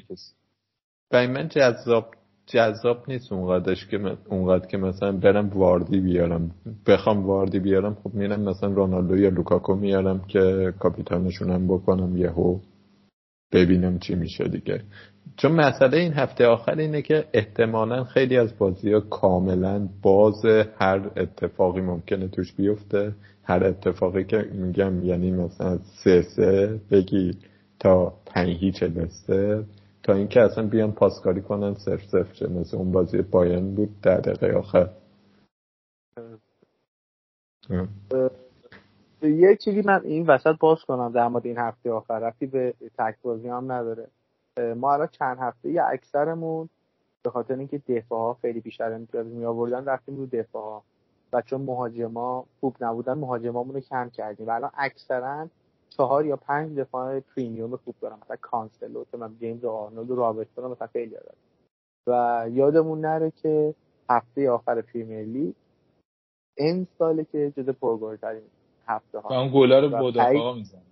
برای من جذاب جذاب نیست اونقدرش که اونقدر که مثلا برم واردی بیارم. بخوام واردی بیارم خب میرم مثلا رونالدو یا لوکاکو میارم که کاپیتانشونم بکنم یهو. ببینم چی میشه دیگه. چون مسئله این هفته آخر اینه که احتمالا خیلی از بازی ها کاملا باز هر اتفاقی ممکنه توش بیفته. هر اتفاقی که میگم یعنی مثلا سه سه بگی تا پنج هیچ لستر تا اینکه اصلا بیان پاسکاری کنن صرف صرف چه. مثل اون بازی پایان بود در دقیقه آخر. یه چیزی من این وسط باز کنم در مورد این هفته آخر. ربطی به تک بازی هم نداره. ما الان چند هفته یه اکثرمون به خاطر اینکه دفاع ها خیلی بیشتر امتیاز می آوردن رفتیم رو دفاع ها و چون مهاجما خوب نبودن مهاجمامون رو کم کردیم. و الان اکثرا چهار یا پنج دفاع premium خوب دارم مثلا کانسلو من جیمز آرنولد و رابرتسون مثلا خیلی دارم و یادمون نره که هفته آخر پریمیر لیگ این ساله که جز پرگلترین هفته و ها اون گلا رو و مدافعا می‌زنه.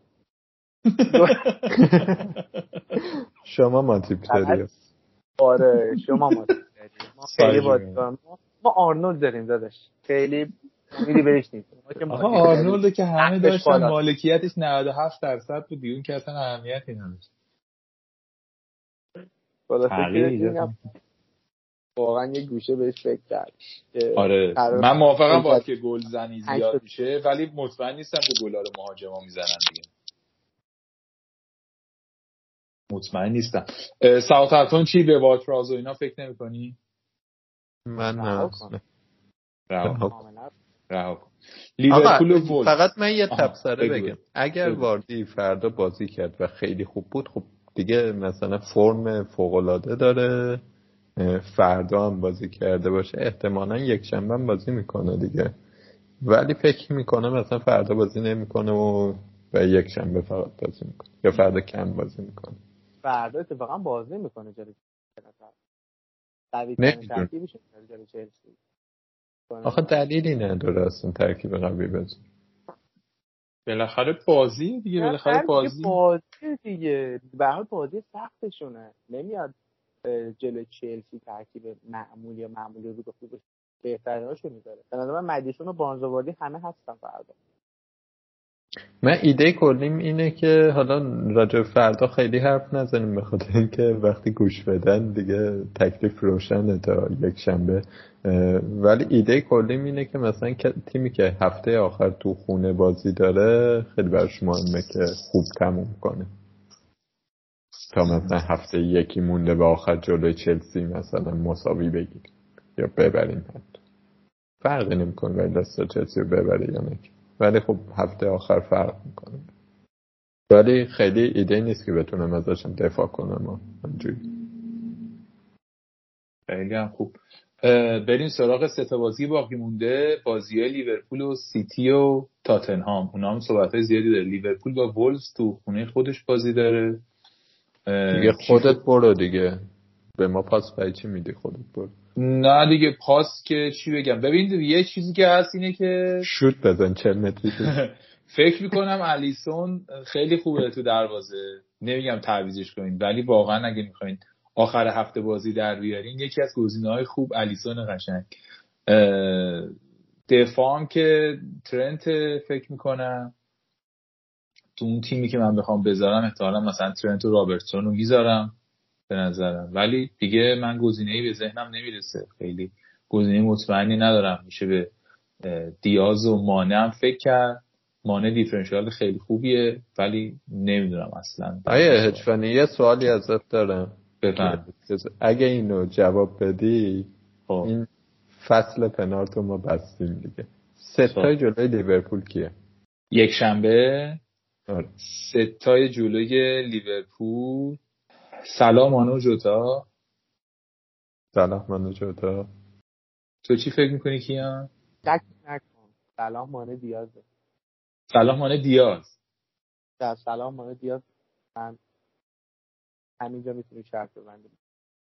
شما مانتیپتری آره شما ما ما ما- ما آرنولد داریم داداش. خیلی میری بهش ما آها مانچستر آرنولد که همه داشتن. مالکیتش 97 درصد بود دیون که اصلا اهمیتی نداشت خلاصه تغییر که ایجاد اینم واقعا یه گوشه بهش فکر کرد. آره. من موافقم با که گل زنی زیاد میشه ولی مطمئن نیستم که گلا رو مهاجما می‌زنن دیگه. مطمئن نیستم. ساوثهمپتون چی؟ به واتراز و اینا فکر نمی‌کنی؟ من نه. رها کن. لیورپول فقط من یه تبصره بگو. بگم. اگر بگو. واردی فردا بازی کرد و خیلی خوب بود خب دیگه مثلا فرم فوقالعاده داره. فردا هم بازی کرده باشه احتمالا یک شنبه هم بازی می‌کنه دیگه. ولی فکر می‌کنه مثلا فردا بازی نمی‌کنه و و یک شنبه فقط بازی می‌کنه. یا فردا کم بازی می‌کنه. فردا اتفاقا بازی می‌کنه جلوی چلسی. آخه دلیلی نداره اصلا ترکیب قوی بازی. بالاخره بازی دیگه بالاخره بازی. دیگه بازی دیگه. به هر حال بازی سختشونه. نمیاد. اه، جلوی چلسی ترکیب معمولی یا معمولی رو خوبش بهتریناشو می‌ذاره. به نظر من مدیسون و بارنزواردی همه هستن فردا من ایده کلیم اینه که حالا راجع فردا خیلی حرف نزنیم به خاطر اینکه وقتی گوش بدن دیگه تکلیف روشنه تا یک شنبه. ولی ایده کلیم اینه که مثلا تیمی که هفته آخر تو خونه بازی داره خیلی براش مهمه که خوب تموم کنه. تا مثلا هفته یکی مونده به آخر جلوی چلسی مثلا مساوی بگیریم یا ببریم حتی. فرقی نمی‌کنه ولی لستر چلسی رو ببره یا نه ولی خب هفته آخر فرق می‌کنه. ولی خیلی ایده نیست که بتونم ازشم دفاع کنم. همجوری خیلی هم خوب. بریم سراغ سه بازی باقی مونده. بازی لیورپول و سیتی و تاتنهام. اونا هم صحبت های زیادی داره. لیورپول با وولز تو خونه خودش بازی داره. دیگه خودت برو دیگه. به ما پاس پای چی میدی خودت برو. نه دیگه پاس که چی بگم؟ ببین یه چیزی که هست اینه که شوت بزن چل متری. فکر می‌کنم الیسون خیلی خوبه تو دروازه. نمیگم تعویزش کنین ولی واقعا اگه می‌خواین آخر هفته بازی در بیارین یکی از گزینه‌های خوب الیسون قشنگ. اه، دفاع هم که ترنت فکر می‌کنم. تو اون تیمی که من بخوام بذارم احتمالا مثلا ترنت و رابرتسون رو می‌ذارم به نظرم. ولی دیگه من گزینه‌ای به ذهنم نمی‌رسه. خیلی گزینه مطمئنی ندارم. میشه به دیاز و مانه هم فکر کرد. مانه دیفرنشیال خیلی خوبیه ولی نمی‌دونم اصلا آیه هجفنی یه سوالی ازت دارم. اگه اینو جواب بدی خب. این فصل پنارتو ما بستیم دیگه. ستای جلوی لیورپول کیه؟ یک شنبه. ستای جلوی لیورپول. سلام آنو جوتا. صلاح منو جوتا. تو چی فکر می‌کنی کیان؟ شک نکن. سلام مانه دیازه. سلام مانه دیاز. در سلام مانه دیاز. من همینجا می‌تونی شرط ببندیم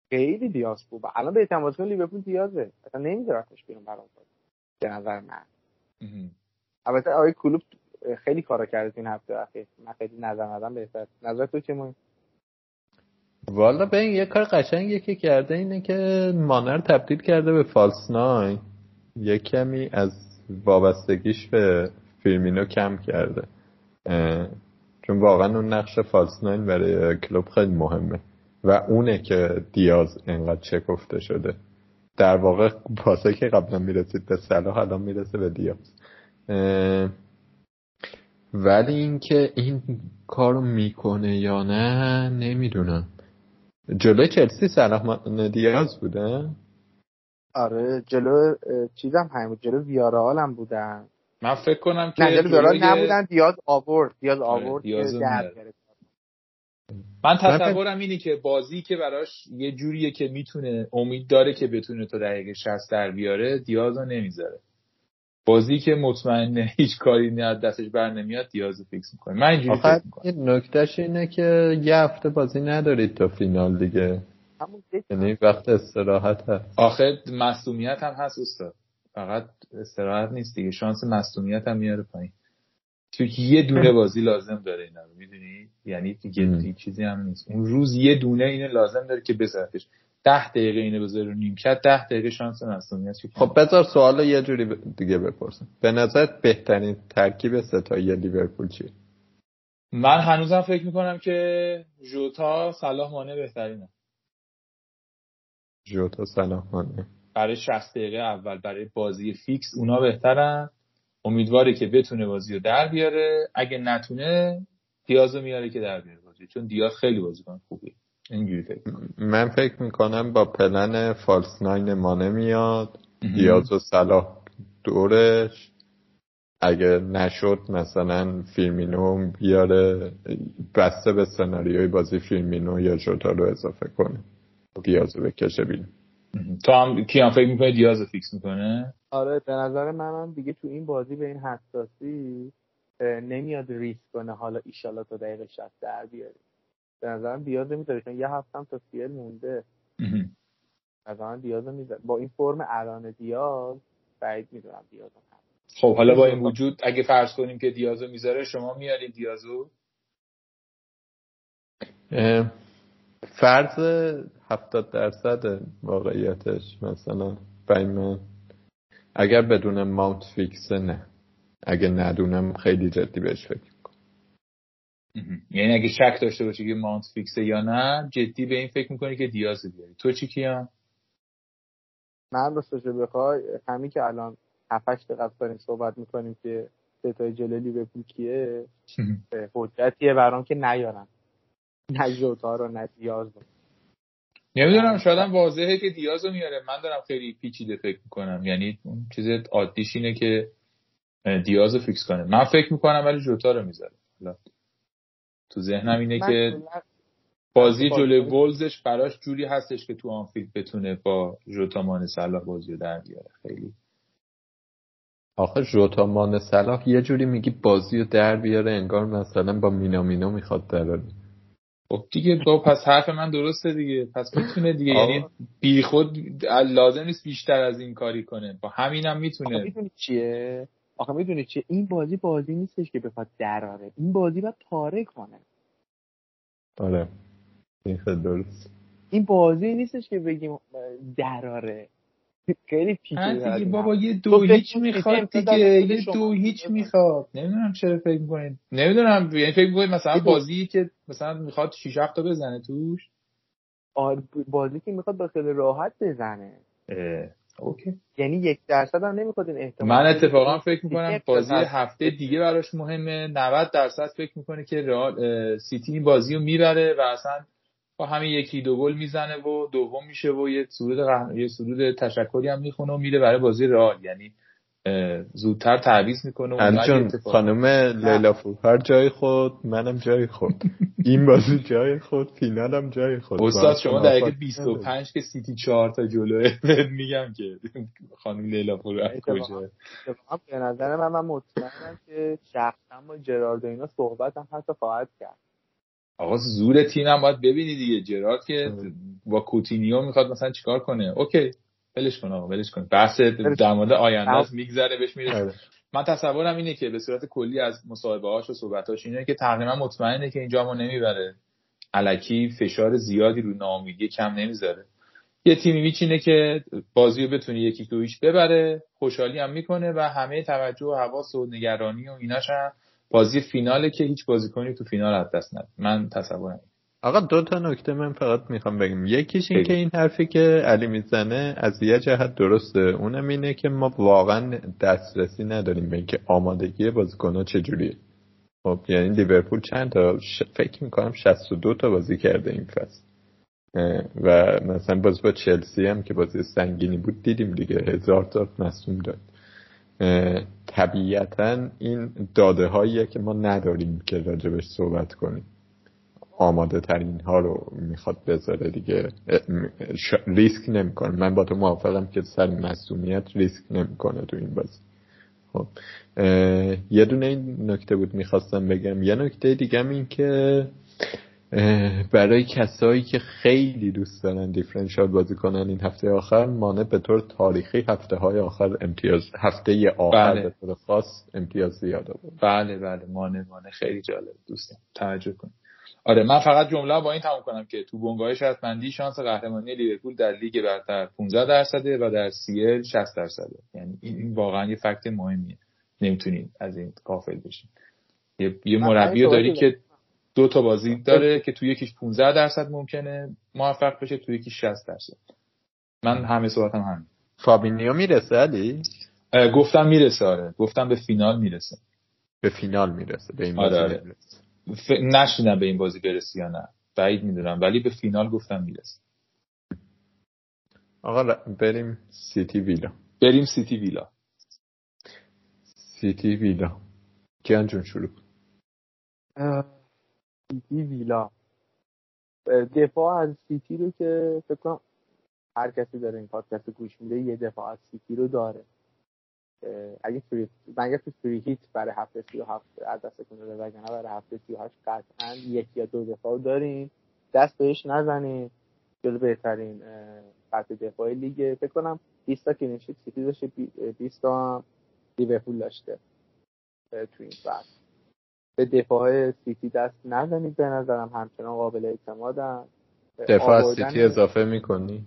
خیلی دیاز خوبه. الان به بازیکن لیورپول دیازه. اصلا نمیذارتش بیرون برام به نظر من. البته آقای کلوب خیلی کارا کرده تو این هفته اخیر. من خیلی نظر ندم بهتر. نظر تو چه مهم والا به این یه کار قشنگی که کرده اینه که مانر تبدیل کرده به فالس ناین. یه کمی از وابستگیش به فیرمینو کم کرده. چون واقعا اون نقش فالس ناین برای کلوب خیلی مهمه. و اونه که دیاز انقدر شکفته شده. در واقع پاسه که قبلا می‌رسید به صلاح الان می‌رسه به دیاز. ولی اینکه این کارو می‌کنه یا نه نمی‌دونم. جلوی چلسی صلاح دیاز بوده؟ آره جلو چیزم همین بود جلو ویارال هم بودن. من فکر کنم که نه جلو ویارال جلوی- نبودن دیاز آورد دیاز آره، آورد دیاز من تصورم اینه که بازی که براش یه جوریه که می‌تونه امید داره که بتونه تا دقیقه 60 در بیاره دیاز رو نمی‌ذاره. بازی که مطمئنه هیچ کاری نه دستش بر نمیاد دیاز فیکس می‌کنه. من اینجوری فکر می‌کنم. این نکتهش اینه که یه هفته بازی ندارید تا فینال دیگه. یعنی وقت استراحت هست. آخه مسئولیت هم هست استاد. فقط استراحت نیست دیگه. شانس مصونیت هم میاره پایین. تو یه دونه بازی لازم داره اینا رو. می‌دونی؟ یعنی دیگه چیزی هم نیست. اون روز یه دونه اینه لازم داره که بذارتش. ده دقیقه اینه بذاره رو نیمکت ده دقیقه شانس مصونیت خب بذار سوال یه جوری دیگه بپرسم به نظرت بهترین ترکیب ستایی لیورپول چیه؟ من هنوزم فکر می‌کنم که جوتا صلاح مانه بهترینه. جوتا صلاح مانه. برای 60 دقیقه اول برای بازی فیکس اونا بهترن. امیدواره که بتونه بازی رو در بیاره. اگه نتونه دیازو میاره که در بیاره بازی. چون دیاز خیلی بازیکن خوبیه. اینجوری من فکر می‌کنم با plan false nine مانه میاد دیاز و صلاح دورش. اگه نشد مثلا فیرمینو بیاره. بسته به سناریوی بازی فیرمینو یا جوتا رو اضافه کنه. دیازو بکشه بیرون تو هم کیان فکر می‌کنه دیازو fix می‌کنه؟ آره به نظر من دیگه تو این بازی به این حساسی نمیاد ریسک کنه حالا ایشالا تا دقیقه 60 در بیاره به نظرم دیاز می‌ذاره چون یه هفتم تا سیل مونده. از دیاز می‌ذاره. با این فرم الان دیاز بعید می‌دونم دیاز خب حالا با این وجود اگه فرض کنیم که دیازو می‌ذاره شما میارید دیازو فرض هفتاد درصد واقعیتش مثلا من اگر بدون ماونت فیکسه نه. اگه ندونم خیلی جدی بهش فکر یعنی اگه شک داشته باشی که ماونت فیکسه یا نه جدی به این فکر می‌کنی که دیاز بیاری. تو چی کیان؟ من راستش بخوای همین که الان 7 دقیقه داریم صحبت می‌کنیم که ستای جلو لیورپول کیه حجتیه برام که نیارن. نه جوتا رو نه دیاز رو. نمی‌دونم شاید واضحه که دیاز رو میاره. من دارم خیلی پیچیده فکر می‌کنم. یعنی اون چیز عادیش اینه که دیاز رو fix کنه. من فکر می‌کنم ولی جوتا رو می‌ذاره. تو ذهنم اینه که بازی جلوی ولوزش براش جوری هستش که تو آنفیلد بتونه با جوتا مانه صلاح بازی رو در بیاره. خیلی. آخه جوتا مانه صلاح یه جوری میگی بازی رو در بیاره انگار مثلا با مینامینو می‌خواد دراری خب دیگه با پس حرف من درسته دیگه. پس می‌تونه دیگه یعنی بی خود لازم نیست بیشتر از این کاری کنه. با همینم هم می‌تونه می‌دونی چیه؟ آخه می‌دونی چیه؟ این بازی بازی نیستش که بخواد دراره. این بازی باید پاره کنه. آره. این خیلی درست. این بازی نیستش که بگیم دراره. خیلی پیچیده بابا یه دو هیچ می‌خواد دیگه یه دو هیچ می‌خواد. نمی‌دونم چرا فکر می‌کنید نمی‌دونم یعنی فکر می‌کنید مثلا بازی که مثلا می‌خواد 6 7 تا بزنه توش. آره بازی که می‌خواد با خیلی راحت بزنه. اوکی. یعنی یک درصد هم نمی‌خواد این احتمال من اتفاقا فکر می‌کنم بازی هفته دیگه براش مهمه. 90 درصد فکر می‌کنه که رئال سیتی این بازی رو می‌بره و اصلا با همین یکی دو گل می‌زنه و دوم میشه و یه سرود غن... یه سرود تشکری هم می‌خونه و میره برای بازی رئال. یعنی زودتر تعویض می‌کنه و جان خانم لیلا هر جای خود منم جای خود. این بازی جای خود فینالم جای خود. استاد شما دقیقه 25 که سیتی 4 تا جلوه میگم که خانم لیلا فور کجا. به نظر من من مطمئنم که شخصا با جراردو اینا صحبت هم حتی خواهد کرد. آقا زور تیم هم باید ببینی دیگه. جرارد که با کوتینیو می‌خواد مثلا چیکار کنه. اوکی. ولش کن آقا ولش کن. بحث در مورد آینده میگذره بهش می‌رسه آره. من تصورم اینه که به صورت کلی از مصاحبه هاش و صحبتاش اینه که تقریبا مطمئنه که اینجا ما نمی‌بره. علکی فشار زیادی رو ناامیدی کم نمی‌ذاره. یه تیمی میچینه که بازی رو بتونه یکی دویش ببره خوشحالی هم می‌کنه و همه توجه و حواس و نگرانی و ایناش هم بازی فیناله که هیچ بازیکنی تو فینال از دست ند من تصورم آقا دو تا نکته من فقط می‌خوام بگم. یکیش این که این حرفی که علی می‌زنه از یه جهت درسته. اونم اینه که ما واقعا دسترسی نداریم به اینکه آمادگی بازیکنها چجوریه. خب یعنی لیورپول چند تا؟ ش... فکر می‌کنم 62 تا بازی کرده این فصل. و مثلا باز با چلسی هم که بازی سنگینی بود دیدیم دیگه. هزار تا مصوم داد. طبیعتا این داده هاییه که ما نداریم که راجبش صحبت کنیم. آماده ترین ها رو می‌خواد بذاره دیگه. ریسک نمی‌کنه. من با تو موافقم که سر مسئولیت ریسک نمی‌کنه تو این بازی. خب. یه دونه این نکته بود می‌خواستم بگم. یه نکته دیگه این که برای کسایی که خیلی دوست دارن دیفرنشال بازی کنن این هفته آخر مانه به طور تاریخی هفته های آخر امتیاز هفته آخر بله. به طور خاص امتیاز زیاد بود بله بله. مانه مانه خیلی جالب. دوستم توجه کن. آره من فقط جمله با این تموم کنم که تو بنگاه شرطمندی شانس قهرمانی لیورپول در لیگ برتر 15 درصده و در سیل 60 درصده. یعنی این واقعا یه فکت مهمیه. نمی‌تونید از این قافل بشین. یه, یه مربی داری که دو تا بازی داره که تو یکیش 15 درصد ممکنه موفق بشه تو یکیش 60 درصد. من همه صحبتم همین. فابینیو می‌رسه علی؟ گفتم می‌رسه آره. گفتم به فینال می‌رسه. به فینال می‌رسه به این آره, آره. ف... نشینم به این بازی برسی یا نه. بعید می‌دونم. ولی به فینال گفتم می‌رسه آقا بریم سیتی ویلا. بریم سیتی ویلا. سیتی ویلا. کیان جون شروع کن. سیتی ویلا. دفاع از سیتی رو که فکر کنم هر کسی داره این پادکست گوش میده یه دفاع از سیتی رو داره. اگه free مگه تو free hit برای هفته 37 از دستتون رو وگرنه برای هفته 38 قطعا یکی یا دو دفاع دارین دست بهش نزنین. جلو بهترین خط دفاعی لیگ. فکر کنم 20 تا clean sheet سیتی داشته 20 تا لیورپول داشته. تو این فصل. به دفاع سیتی دست نزنید به نظرم. همچنان قابل اعتمادن. دفاع سیتی اضافه می‌کنی؟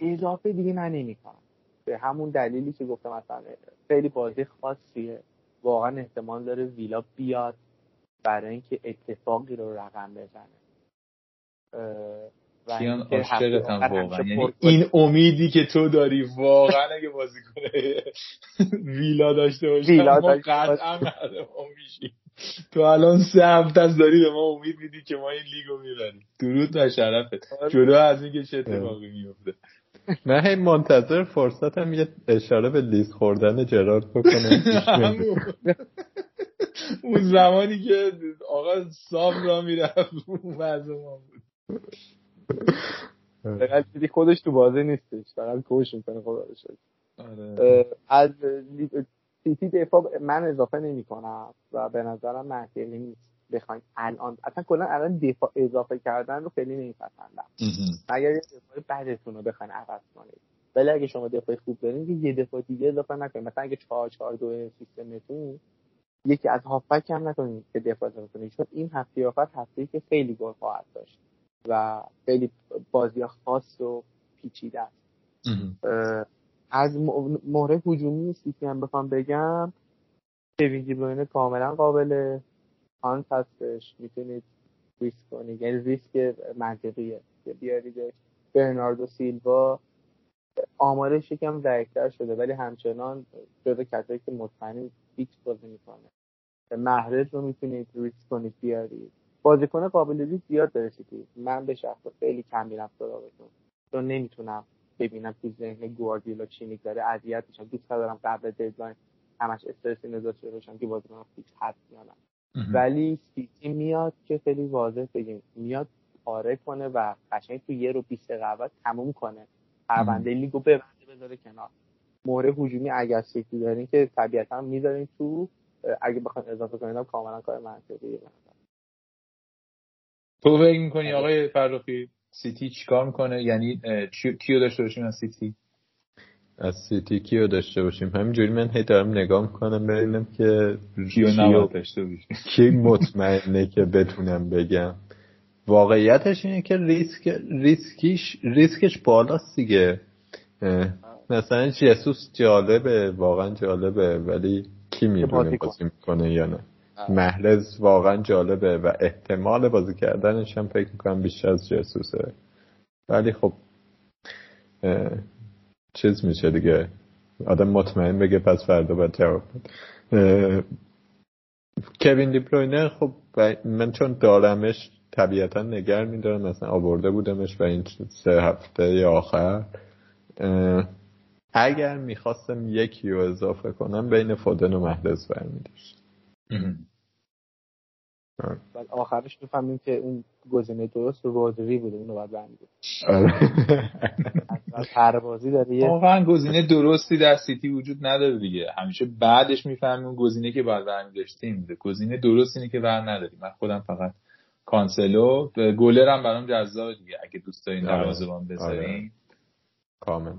اضافه دیگه من نمی‌کنم به همون دلیلی که گفتم مثلا خیلی بازی خاصیه. واقعا احتمال داره ویلا بیاد برای اینکه اتفاقی رو رقم بزنه. کیان عاشقتم واقعا. یعنی این امیدی که تو داری واقعا اگه بازی کنه ویلا داشته باشه ویلا ما قطعا تو الان سه هفته از داری به ما امید میدی که ما این لیگو می‌بریم. درود و شرفت. جدا از اینکه چه اتفاقی میفته من هی منتظر فرصتم یه اشاره به لیز خوردن جرارد بکنم اون زمانی که آقا صاف را می‌رفت اون ما بود. فقط دیدی خودش تو بازی نیستش فقط کوش می‌کنه خدا از سیتی دفاع من اضافه نمی کنم و به نظرم منطقی نیست. بخواین الان. اصلا کلا الان دفاع اضافه کردن رو خیلی نمیپسندم. اگر یه دفاع بعدتون رو بخواین عوض کنید. ولی اگه شما دفاع خوب دارین یه دفاع دیگه اضافه نکنید. مثلا اگه 4 4 2 سیستمتون یکی از هافبک هم نکنید که دفاع کنید. چون این هفته آخر هفته که خیلی گل خواهد داشت و خیلی بازی خاص و پیچیده است. از مهره هجومی سیتی هم بخوام بگم. کوین دی کاملا قابل هانت هستش می‌تونید ریسک کنید. یعنی ریسک منطقیه. که بیاریدش برناردو سیلوا آمارش یکم ضعیفتر شده ولی همچنان جزو کسایی که مطمئن fix بازی می‌کنه. محرز رو می‌تونید ریسک کنید بیارید. بازیکن قابل ریسک زیاد داره سیتی. من به شخص خیلی کم میرم سراغشون. چون نمی‌تونم ببینم تو ذهن گواردیولا چی می‌گذره اذیت میشم دوست دارم قبل deadline همش استرس داشته باشم که بازیکن fix هست یا نه. ولی سیتی میاد که خیلی واضح بگیم. میاد پاره کنه و قشنگ تو یه ربع 20 دقیقه تموم کنه. پرونده لیگو ببنده بذاره کنار. مهره هجومی اگر سیتی دارین که طبیعتا می‌ذارین تو اگه بخواین اضافه کنین کاملا کار منطقیه. تو فکر می‌کنی آقای فرخی سیتی چیکار می‌کنه؟ یعنی کیو داشته باشیم از سیتی؟ از سیتی کیو داشته باشیم؟ همینجوری من هی دارم نگاه می‌کنم ببینم که کیو نباید داشته باشیم. کی مطمئنه که بتونم بگم. واقعیتش اینه که ریسک ریسکیش ریسکش بالاست دیگه. مثلا جسوس جالبه واقعا جالبه ولی کی می‌دونه بازی می‌کنه یا نه. محرز واقعا جالبه و احتمال بازی کردنش هم فکر می‌کنم بیشتر از جسوسه ولی خب چیز میشه دیگه. آدم مطمئن بگه پس فردا باید جواب کوین دی بروینه رو خب من چون دارمش طبیعتا نگه میدارم مثلا آورده بودمش و این سه هفته آخر. اگر می‌خواستم یکی رو اضافه کنم بین فودن و محرز برمیداشتم بعد آخرش می‌فهمیم که اون گزینه درست رودری بوده اونو باید برمیده هر بازی داره یه واقعا گزینه درستی در سیتی وجود نداره دیگه. همیشه بعدش می‌فهمیم اون گزینه که باید برمی داشتیم گزینه درست اینه که بر نداریم. من خودم فقط کانسلو گلر هم برام جذاب دیگه. اگه دوست دارین آره. دروازه‌بان بذارین. کامل.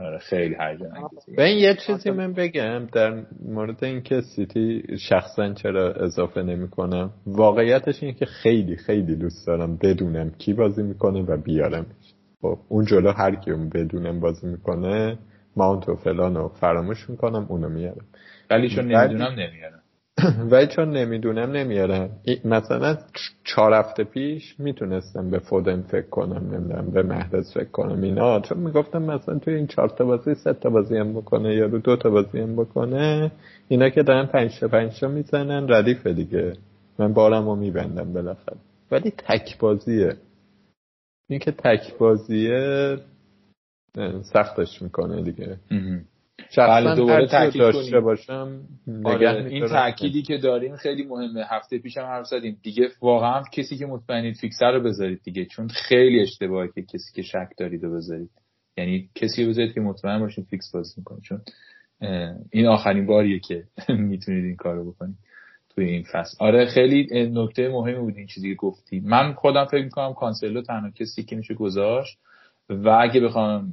آره خیلی هیجان به این یه چیزی من بگم در مورد اینکه سیتی شخصا چرا اضافه نمی‌کنم. واقعیتش اینه که خیلی خیلی دوست دارم بدونم کی بازی می‌کنه و بیارمش. خب اون جلو هر کی بدونم بازی می‌کنه ماونت و فلان رو فراموش می‌کنم اونو میارم. ولی چون نمی‌دونم نمیارم. ولی چون نمی‌دونم نمیارم مثلا چهار هفته پیش می‌تونستم به فودن فکر کنم نمی‌دونم به مهرز فکر کنم اینا. چون می‌گفتم مثلا توی این چهار تا بازی سه تا بازی هم بکنه یا رو دو تا بازی هم بکنه اینا که دارن پنج تا پنج تا می‌زنن ردیفه دیگه. من بارم رو میبندم بالاخره. ولی تک بازیه. این که تک بازیه سختش می‌کنه دیگه. بله، دوباره تاکید داشته کنیم. باشم. نگه آره این. تأکیدی که داریم خیلی مهمه. هفته پیشم حرف زدیم. دیگه واقعا کسی که مطمئنید فیکسه رو بذارید دیگه چون خیلی اشتباهه که کسی که شک دارید رو بذارید. یعنی کسی رو بذارید که مطمئن باشید فیکس بازی می‌کنه. چون این آخرین باریه که می‌تونید این کارو بکنید توی این فصل. آره خیلی نکته مهمی بود این چیزی که گفتی. من خودم فکر می‌کنم کانسلو تنها کسی که میشه گذاشت و اگه بخوام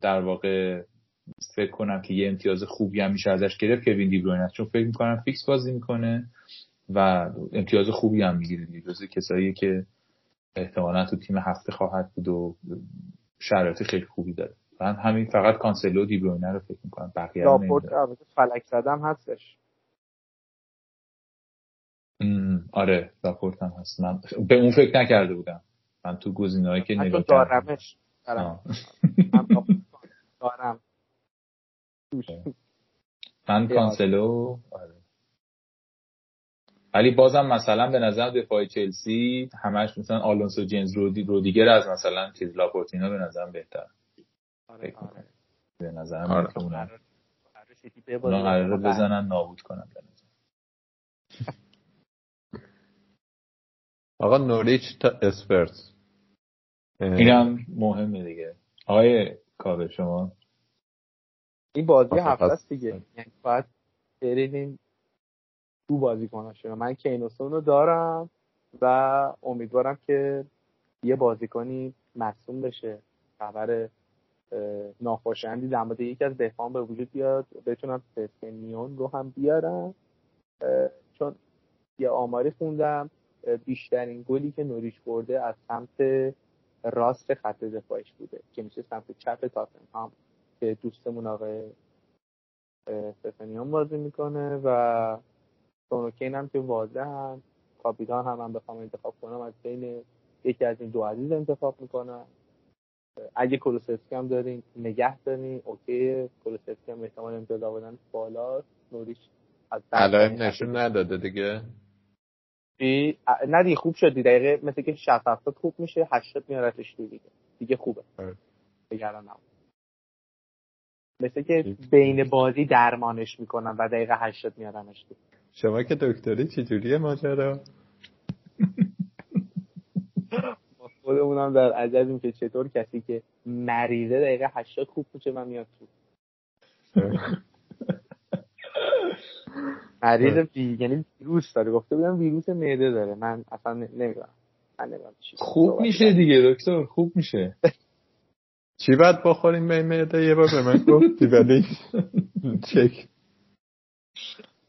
در واقع فکر کنم که یه امتیاز خوبی هم میشه ازش گرفت کوین دیبروین است. چون فکر می‌کنم فیکس بازی می‌کنه و امتیاز خوبی هم می‌گیره جزو کسایی که احتمالا تو تیم هفته خواهد بود و شرایط خیلی خوبی داره. من همین فقط کانسلو و دیبروینه رو فکر می‌کنم بقیه لاپورت. البته فلک زدم هستش. آره لاپورت هم هست. من به اون فکر نکرده بودم. من تو گزینه‌هایی که نگاه کردم. دارمش دارم. من کانسلو آره. ولی بازم مثلا به نظر دفاع چلسی همش مثلا آلونسو جیمز رودی رودیگر از مثلا چیز لاپورتینا به نظرم بهتر آره آره. به نظرم آره. که اونا. اونا قراره بزنن نابود کنن به نظر آقا نوریچ تا اسپرس اینم مهمه دیگه آقای کاوه شما این بازی هفته. است دیگه. یعنی باید بریدیم تو بازی کناشون من کینوسون رو دارم و امیدوارم که یه بازیکنی مصوم بشه. خبر ناخوشایندی در مورد یکی از دفاعان به وجود بیاد. بتونم سسکنیون رو هم بیارم. چون یه آماری خوندم. بیشترین گلی که نوریچ برده از سمت راست خط دفاعش بوده که میشه سمت چپ تاتنهام. که دوستمون آقای اه، استفانیان بازی می‌کنه و سونوکین هم که واضح هم کاپیتان هم من بخوام انتخاب کنم از بین یکی از این دو عزیز انتخاب می‌کنم اگه کولوسفسکی هم دارین نگه دارین اوکی کولوسفسکی هم احتمال امتیاز آوردن بالا نوریش از علائم نشون نداده دیگه؟ ا- نه دیگه خوب شد دقیقه مثل که 60 70 خوب میشه 80 میارتش دیگه دیگه خوبه آره. دیگه الان نبود. مثل که بین بازی درمانش می‌کنن و دقیقه 80 میارنش تو. شما که دکتری چجوریه ماجرا؟ ما خودمونم در عجبیم که چطور کسی که مریضه دقیقه 80 خوب میشه و میاد تو. مریض بی... یعنی ویروس داره. گفته بودم ویروس معده داره. من اصلا نمی‌دونم. خوب میشه دیگه دکتر. خوب میشه. چی باید بخوریم به این معده؟ یه بار به من گفتی ولی چک.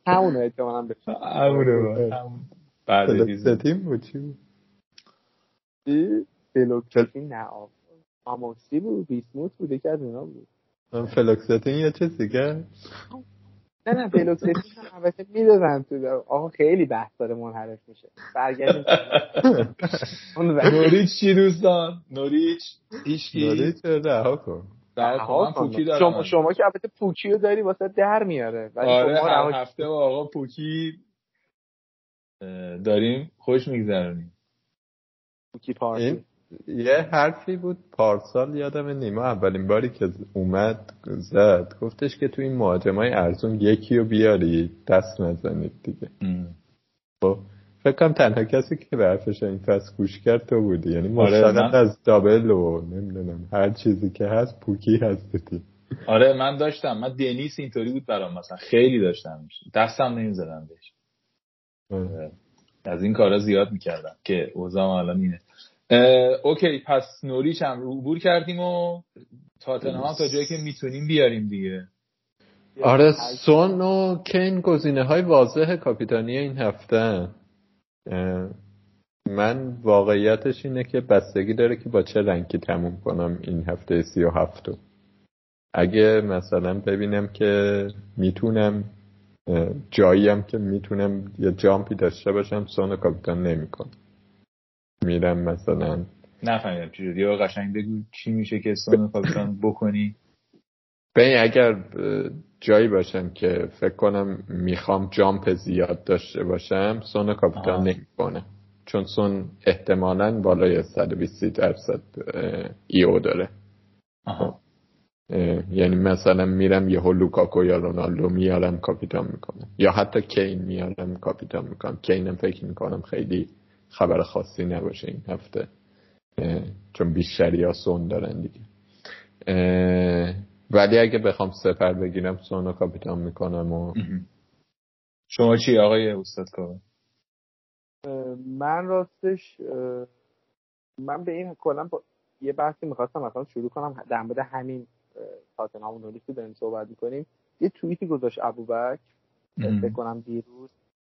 همونه احتمالاً بشه همونه همون. بعد. فلکستیم بود چی بود؟ چی؟ فلوکسین نه آب آموکسی بود بیسموت بود یکی از اینا بود. من فلوکستین یه چیز دیگه. نه نه فلوکسین هم البته می‌دادن تو آقا خیلی بحث داره منحرف میشه. برگردیم نوریچ چی دوستان؟ نوریچ؟ هیچکی؟ نوریچ رها کن. شما شما که البته پوکی رو داری واسه در میاره. ولی آره خب ما هر هفته با آقا پوکی داریم. خوش میگذرونیم پوکی پارتی. یه حرفی بود پارسال یادم نیما اولین باری که اومد زد گفتش که تو این مهاجمای ارزون یکی رو بیاری دست نزنید دیگه. خب فکر کنم تنها کسی که به حرفش این فصل گوش کرد تو بودی. یعنی آره، من- از دابل و نمی‌دونم هر چیزی که هست پوکی هستی آره من داشتم. من دنیس اینطوری بود برام مثلا. خیلی داشتم. دستم نمی‌زدم بهش. از این کارا زیاد می‌کردم که اوزام الان اینه. اوکی پس نوریچ هم عبور کردیم و تاتنهام تا جایی که می‌تونیم بیاریم دیگه. آره سون و کین گزینه های واضح کاپیتانی این هفته من واقعیتش اینه که بستگی داره که با چه رنگی تموم کنم این هفته سی و هفتو اگه مثلا ببینم که می‌تونم جاییم که می‌تونم یه جامپی داشته باشم سون کاپیتان نمی‌کنم. میرم مثلا. نفهمیدم چجوری؟ یا قشنگ بگو چی میشه که کاپیتان بکنی. به اگر جایی باشم که فکر کنم می‌خوام جامپ زیاد داشته باشم سون کاپیتان نمی‌کنه. چون سون احتمالا بالای 120 درصد ای او داره. آها. یعنی مثلا میرم یه لوکاکو یا رونالدو میارم کاپیتان می‌کنم. یا حتی کین میارم کاپیتان می‌کنم. کینم فکر می‌کنم خیلی خبر خاصی نباشه این هفته. چون بیشتری ها سون دارن دیگه. ولی اگه بخوام سفر بگیرم سون کاپیتان می‌کنم و شما چی آقای استاد کاوه؟ من راستش من به این کلا با... یه بحثی می‌خواستم مثلا شروع کنم در مورد همین تاتنهام و نوریچ که داریم صحبت می‌کنیم. یه توییتی گذاشت ابوبکر فکر کنم دیروز.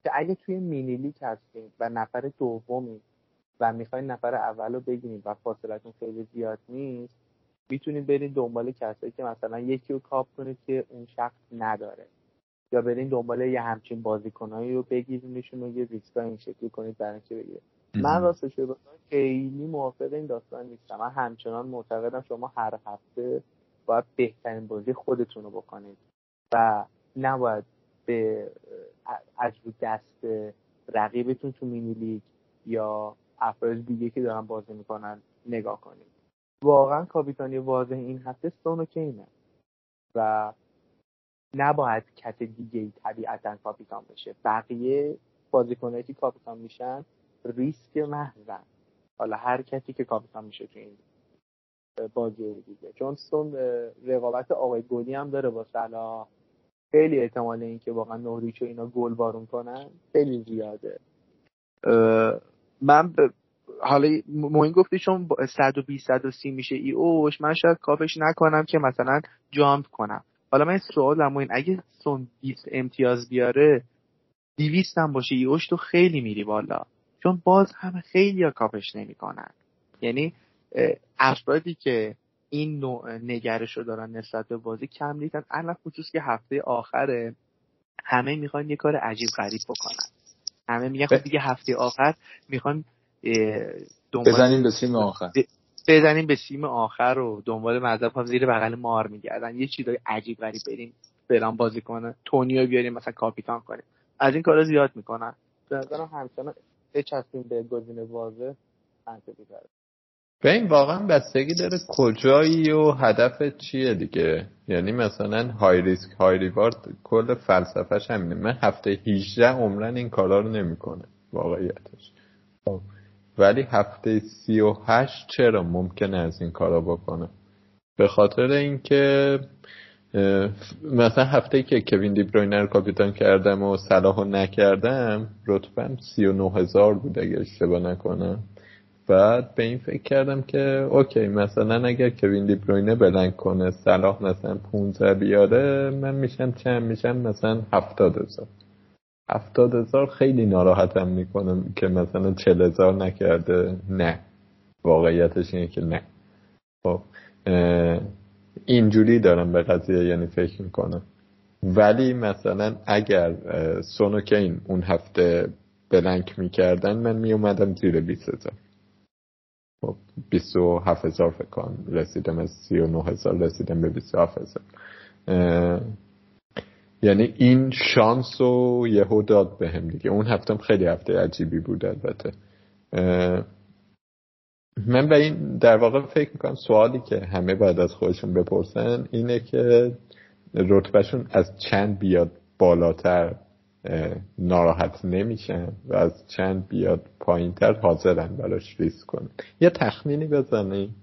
که اگه توی مینی لیگ هستیم و نفر دومی و می‌خواین نفر اول رو بگیریم و فاصلتون خیلی زیاد نیست می‌تونید برید دنبال کسایی که مثلا یکی رو کاپ کنید که اون شخص نداره. یا برین دنبال یه همچین بازیکنایی رو بگیرینشون و یه ریسکا این شکلی کنید برای اینکه بگیره من راستش رو خیلی موافق این داستان نیستم. من همچنان معتقدم شما هر هفته باید بهترین بازی خودتون رو بکنید و نباید به از رو دست رقیبتون تو مینی لیگ یا افراد دیگه که دارن بازی می‌کنن نگاه کنید. واقعا کاپیتانی واضح این هفته سونو کینه و نباید کت دیگه ای طبیعتا کاپیتان بشه. بقیه بازیکنایی که کاپیتان میشن ریسک محضن. حالا هر کسی که کاپیتان میشه تو این بازی دیگه. چون سون رقابت آقای گلی هم داره با سلا خیلی احتمال این که واقعا نوریچ و اینا گل بارون کنن خیلی زیاده. من ب... حالا موین گفتی چون 120 130 میشه ای اوش من شاید کافش نکنم که مثلا جامپ کنم. حالا من سوال موین اگه سون 20 امتیاز بیاره 200 هم باشه ای اوش تو خیلی میری بالا. چون باز همه خیلی ها کافش نمی‌کنن. یعنی افرادی که این نوع نگرش رو دارن نسبت به بازی کم نیستن الان خصوص که هفته آخره همه می‌خوان یه کار عجیب غریب بکنن. همه میگن خب دیگه هفته آخر می‌خوان بزنیم به سیم آخر. بزنیم به سیم آخر رو دنبال مذهب هم زیر بغل مار میگردن. یه چیزای عجیب غریب بریم فلان بازی کنه تونیو بیاریم مثلا کاپیتان کنیم. از این کارا زیاد می‌کنن. به نظرم همچنان بچسبیم به گزینه واضح منطقی به این واقعا بستگی داره کجایی و هدف چیه دیگه. یعنی مثلا های ریسک های ریوارد کل فلسفهش همینه. من هفته 18 عمرن این کارا رو نمی‌کنه واقعیتش. خب. ولی هفته 38 چرا ممکنه از این کارا بکنه به خاطر اینکه مثلا هفته که کوین دیبروینر کاپیتان کردم و صلاح نکردم رتبم 39 هزار بود اگه اشتباه نکنم. بعد به این فکر کردم که اوکی مثلا اگر کوین دیبروینه بلنگ کنه صلاح مثلا 15 بیاره من میشم چند؟ میشم مثلا 70 هزار. هفتاد هزار خیلی ناراحتم می‌کنم که مثلا چل هزار نکرده. نه. واقعیتش اینه که نه. خب اینجوری دارم به قضیه یعنی فکر می‌کنم. ولی مثلا اگر سونوکین اون هفته بلنک می‌کردن من میومدم زیر 20 هزار. 27 هزار فکر کنم. رسیدم از 39 هزار رسیدم به 27 هزار. یعنی این شانس رو یهو داد به هم دیگه. اون هفتم خیلی هفته عجیبی بود البته. من به این در واقع فکر می‌کنم سوالی که همه بعد از خودشون بپرسن اینه که رتبهشون از چند بیاد بالاتر؟ ناراحت نمیشن و از چند بیاد پایینتر حاضرن براش ریسک کنن. یه تخمینی بزنیم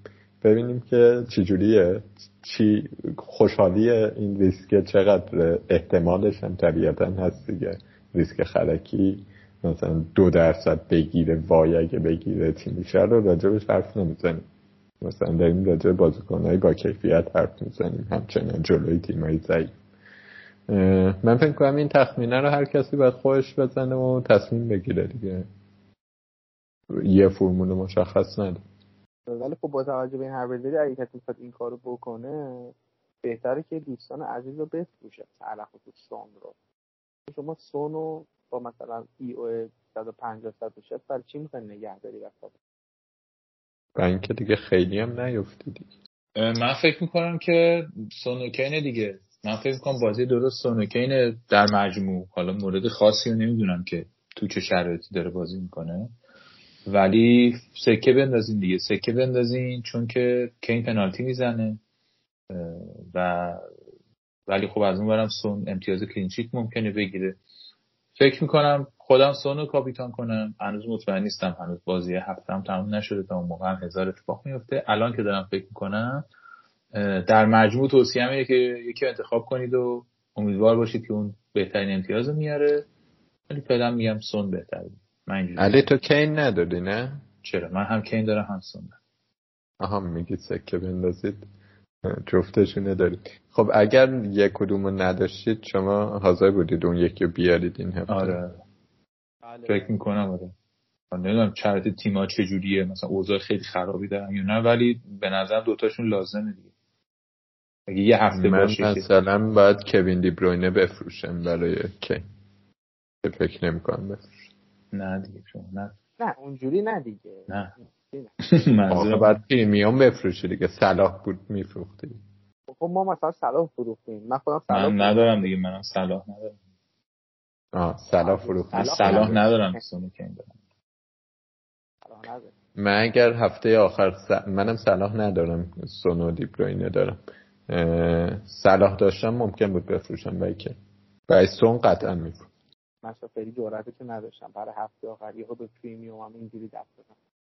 ببینیم که چجوریه چی خوشحالی این ریسک چقدر احتمالش هم طبیعتا هست دیگه. ریسک خرکی مثلا دو درصد بگیره وای اگه بگیره تیم رو راجبش حرف نمی‌زنیم. مثلا داریم راجع بازیکنهایی با کیفیت حرف می‌زنیم همچنان جلوی تیمایی ضعیف. من فکر کنم این تخمینه رو هر کسی باید خودش بزنه و تصمیم بگیره دیگه. یه فرمول مشخص نده. ولی خب با توجه به این هر بزری اگه کسی این کارو بکنه بهتره که دوستان عزیز رو بفروشه. علف و سون رو. شما سون رو با مثلا ای او 150 160 برای چی می‌خواین نگه داری وسط و اینکه دیگه خیلی هم نیفتیدی من فکر می‌کنم که سونوکین دیگه. من فکر می‌کنم بازی درست سونوکین در مجموع حالا مورد خاصی رو نمی‌دونم که تو چه شرایطی داره بازی می‌کنه. ولی سکه بندازین دیگه سکه بندازین چون که کین پنالتی می‌زنه. و ولی خب از اون برم سون امتیاز کلینشیت ممکنه بگیره. فکر می‌کنم خودم سونو کاپیتان کنم. هنوز مطمئن نیستم. هنوز بازی هفتم تموم نشده تا اون موقع هم هزار اتفاق میفته الان که دارم فکر می‌کنم در مجموع توصیه که یکی انتخاب کنید و امیدوار باشید که اون بهترین امتیاز رو میاره. ولی فعلا میگم سون بهتره علی تو کین نداری نه؟ چرا؟ من هم کین دارم هم سون دارم. آها میگید سکه بندازید. جفتشون ندارید خب اگر یک کدوم نداشتید شما حاضر بودید اون یکی رو بیارید این هفته؟ آره. بله. فکر می‌کنم آره. نمی‌دونم شرط تیما چجوریه. مثلا اوضاع خیلی خرابی دارن یا نه ولی به نظر دوتاشون لازمه دیگه. اگه یه هفته من باشه مثلا باید کوین دی بروینه بفروشم برای کی فکر نمی‌کنم بفروشم نه دیگه شما نه. نه اونجوری نه دیگه. نه. آخه بعد پریمیوم بفروشی دیگه. صلاح بود میفروختی خب ما مثلا صلاح فروختیم. من خودم صلاح من ندارم دیگه منم صلاح ندارم. آه صلاح فروختیم صلاح ندارم. سونو کین دارم. من اگر هفته آخر س... منم صلاح ندارم. سونو دی بروینه دارم. صلاح داشتم ممکن بود بفروشم برای که. برای سون قطعا میفروشم من خیلی جرأتی که نداشتم. برای هفته آخر یهو به پریمیوم هم اینجوری دست بدم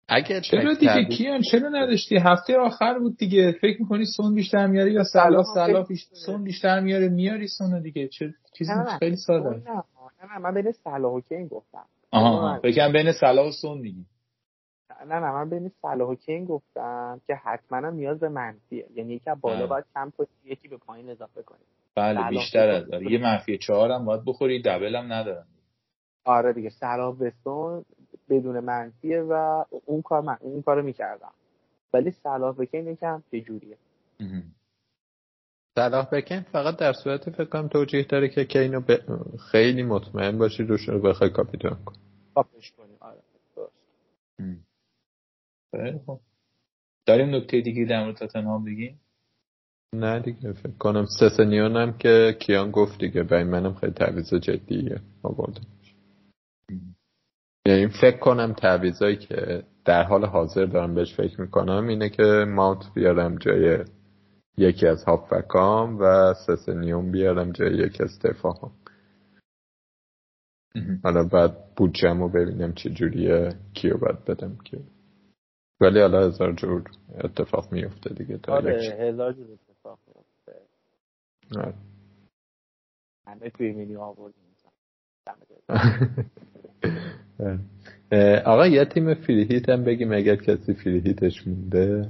اگه چرا دیگه؟ کیان؟ چرا نداشتی؟ هفته آخر بود دیگه. فکر می‌کنی سون بیشتر میاری یا صلاح؟ صلاح بیشتر سون بیشتر میاره میاری سون دیگه. چه چیزی خیلی ساده. نه نه من بین صلاح و کین گفتم. آها فکر بین صلاح و سون میگی نه نه من بین صلاح و کین گفتم که حتما نیاز به منفیه. یعنی یکی بالا باید کم کنی یکی به پایین اضافه کنی. بله بیشتر از داره یه منفی چهار هم باید بخوری دبل هم ندارم آره دیگه صلاح بستون بدون منفیه و اون کار من اون کارو می‌کردم. ولی صلاح بکن یکم چه جوریه. صلاح بکن فقط در صورت فکر کنم توجیه داره که کینو ب... خیلی مطمئن باشی روش رو بخوای کاپیتان کن. کاپش کنی. آره درست. داریم نکته دیگه در مورد تاتنهام بگیم؟ نه دیگه فکر کنم سسنیون هم که کیان گفت دیگه برای منم خیلی تعویض جدیه آورده یعنی فکر کنم تعویضایی که در حال حاضر دارم بهش فکر می‌کنم اینه که ماونت بیارم جای یکی از هافکام و سسنیوم بیارم جای یکی از دفاعام حالا بعد بودجم رو ببینم چه جوریه کیو باید بدم که ولی حالا هزار جور اتفاق میفته دیگه تا آره هزار جور اتفاق میفته. آره. همه توی مینی آوردیم آقا یه تیم فریهیت هم بگیم اگر کسی فریهیتش مونده.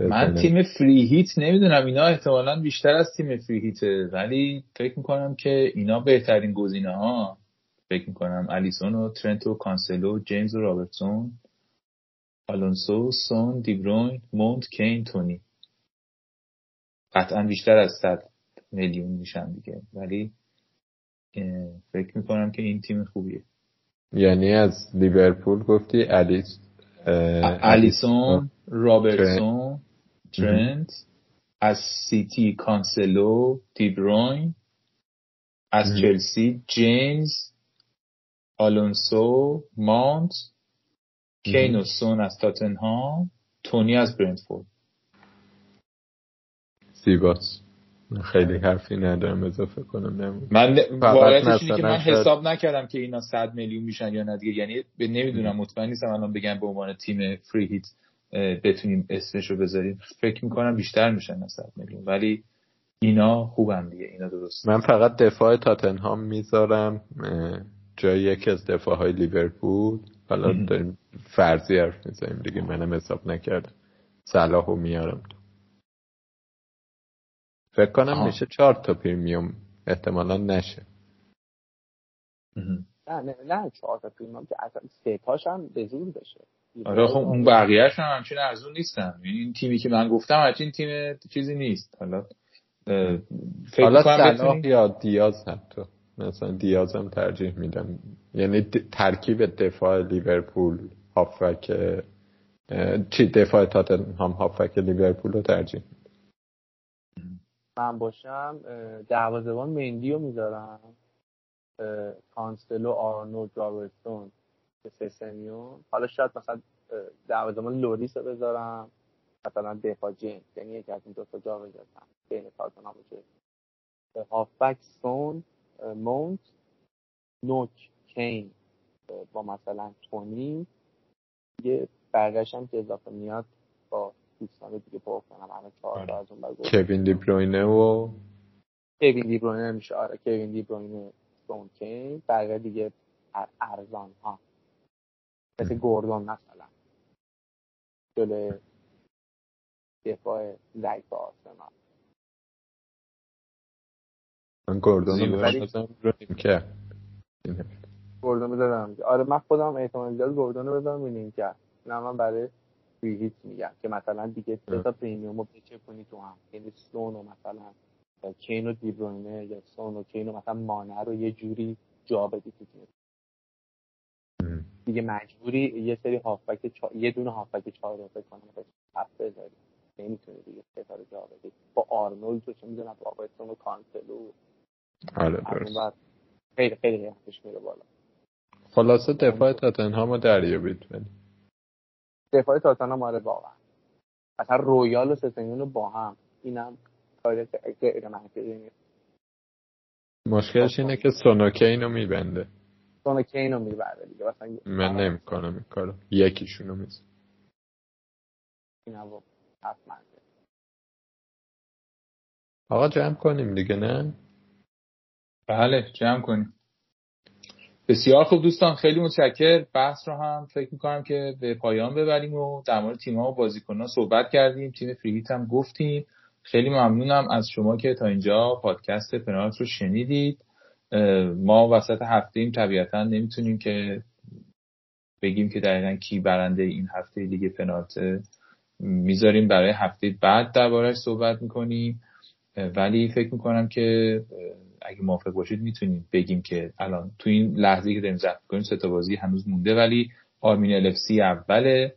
من تیم فریهیت نمی‌دونم اینا احتمالا بیشتر از تیم فریهیته. ولی فکر می‌کنم که اینا بهترین گزینه ها فکر می‌کنم الیسون و ترنت و کانسلو جیمز و رابرتسون. آلونسو سون دیبروین مونت کین تونی. قطعا بیشتر از 100 میلیون میشن دیگه. ولی فکر می‌کنم که این تیم خوبیه. یعنی از لیورپول گفتی الیس الیسون رابرتسون ترنت از سیتی کانسلو دیبروین از چلسی جیمز آلونسو مانت کین و سون از تاتنهام تونی از برنتفورد. زیباست. خیلی حرفی ندارم اضافه کنم نمون. من واقعیتش اینه که من حساب نکردم که اینا 100 میلیون میشن یا نه دیگه. یعنی نمی‌دونم مطمئن نیستم الان بگم به عنوان تیم فری هیت بتونیم اسمش رو بذاریم. فکر می‌کنم بیشتر میشن از 100 میلیون. ولی اینا خوبن دیگه اینا درست من فقط دفاع تاتنهام می‌ذارم جای یکی از دفاع های لیورپول. حالا داریم فرضی حرف می‌زنیم دیگه منم حساب نکردم. صلاح رو میارم. فکر کنم آه. میشه چهار تا پریمیوم احتمالا نشه. نه نه نه چهار تا پریمیوم که اصلا سه تاش هم به زور بشه. آره خب اون بقیهش هم همچین ارزون نیستن. یعنی این تیمی که من گفتم همچین تیم چیزی نیست. حالا فکر حالا صلاح یا دیاز حتی. مثلا دیاز هم ترجیح میدم. یعنی ترکیب دفاع لیورپول هافبک چی دفاع تاتنهام هافبک لیورپول رو ترجیح من باشم دروازه‌بان مندی رو می‌ذارم. کانسلو آرنولد رابرتسون سسنیون حالا شاید مثلا دروازه‌بان لوریس رو بذارم. مثلا دفاع جین یعنی یکی از این دو تا جا بذارم. بین تاتنهام و هافبک سون مونت نوک کین با مثلا تونی یه برگشت هم که اضافه میاد با دوستان دیگه پر کنم همه چهار تا از اون کوین دی بروینه و کوین دی بروینه میشه آره کوین دی بروینه سون کین. بقیه دیگه ارزان ها مثل گوردون مثلا. جلوی دفاع ضعیف آرسنال. من گوردون رو که گوردون بذارم. آره من خودم احتمال زیاد گوردون رو بذارم این کرد نه من برای فری میگم که مثلا دیگه سه تا پریمیوم رو بچه کنی تو هم. یعنی سون و مثلا کین و دیبروینه یا سون و کین و مثلا مانه رو یه جوری جا بدی تو تیم. دیگه مجبوری یه سری هافبک چا... یه دونه هافبک چهار رو فکر کنم هفت بذاری. نمی‌تونی دیگه سه تا رو جا بدی. با آرنولد تو چه می‌دونم با و کانسلو آره درست. خیلی خیلی قیمتش میره بالا. خلاصه دفاع تاتنهام رو دریابید دفاع تاتنهام آره واقعا. اصلا رویال و سسنیون رو با هم. اینم کار غیر منطقی نیست. مشکلش اینه که سونوکین رو میبنده. سونوکین رو میبنده دیگه. مثلا من نمی‌کنم این کارو. یکیشون رو میزن این حتما. آقا جمع کنیم دیگه نه؟ بله جمع کنیم. بسیار خوب دوستان خیلی متشکر. بحث رو هم فکر می‌کنم که به پایان ببریم و در مورد تیم ها و بازیکن ها صحبت کردیم. تیم free hit هم گفتیم. خیلی ممنونم از شما که تا اینجا پادکست پنالت رو شنیدید. ما وسط هفته ایم طبیعتا نمی‌تونیم که بگیم که دقیقا کی برنده این هفته لیگ پنالت می‌ذاریم. برای هفته بعد دربارهش صحبت می‌کنیم. ولی فکر می‌کنم که اگه موافق باشید می‌تونیم بگیم که الان تو این لحظه که داریم ضبط کنیم سه تا بازی هنوز مونده ولی آرمین الفسی اوله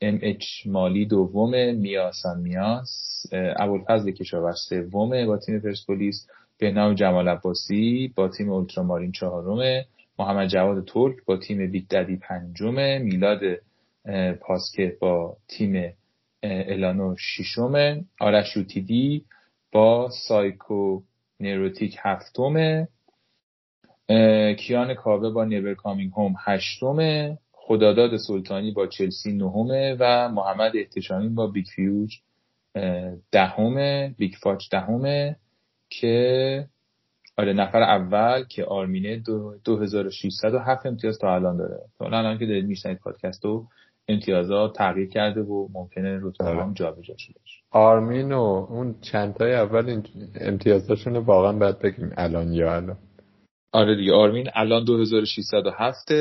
MH مالی دومه میاسان میاس ابوالفضل کشاورز سومه با تیم پرسپولیس بهنام جمال عباسی با تیم Ultramarine چهارمه محمد جواد ترک با تیم Big Daddy پنجمه میلاد پاسکه با تیم الانو ششمه آرش با Psycho Neurotic هفتمه. کیان کاوه با Never Coming Home هشتمه. خداداد سلطانی با چلسی نهمه و محمد احتشامی با Big Fudge دهمه Big Fudge دهمه که آره نفر اول که آرمینه دو, 2607 امتیاز تا الان داره. تا الان که دارید میشنید پادکست رو امتیازات تغییر کرده و ممکنه رتبه هم آره. جابجا شده آرمین و اون چندتای اول امتیازاشون واقعا باید بگیم الان یا الان. آره دیگه آرمین الان 2607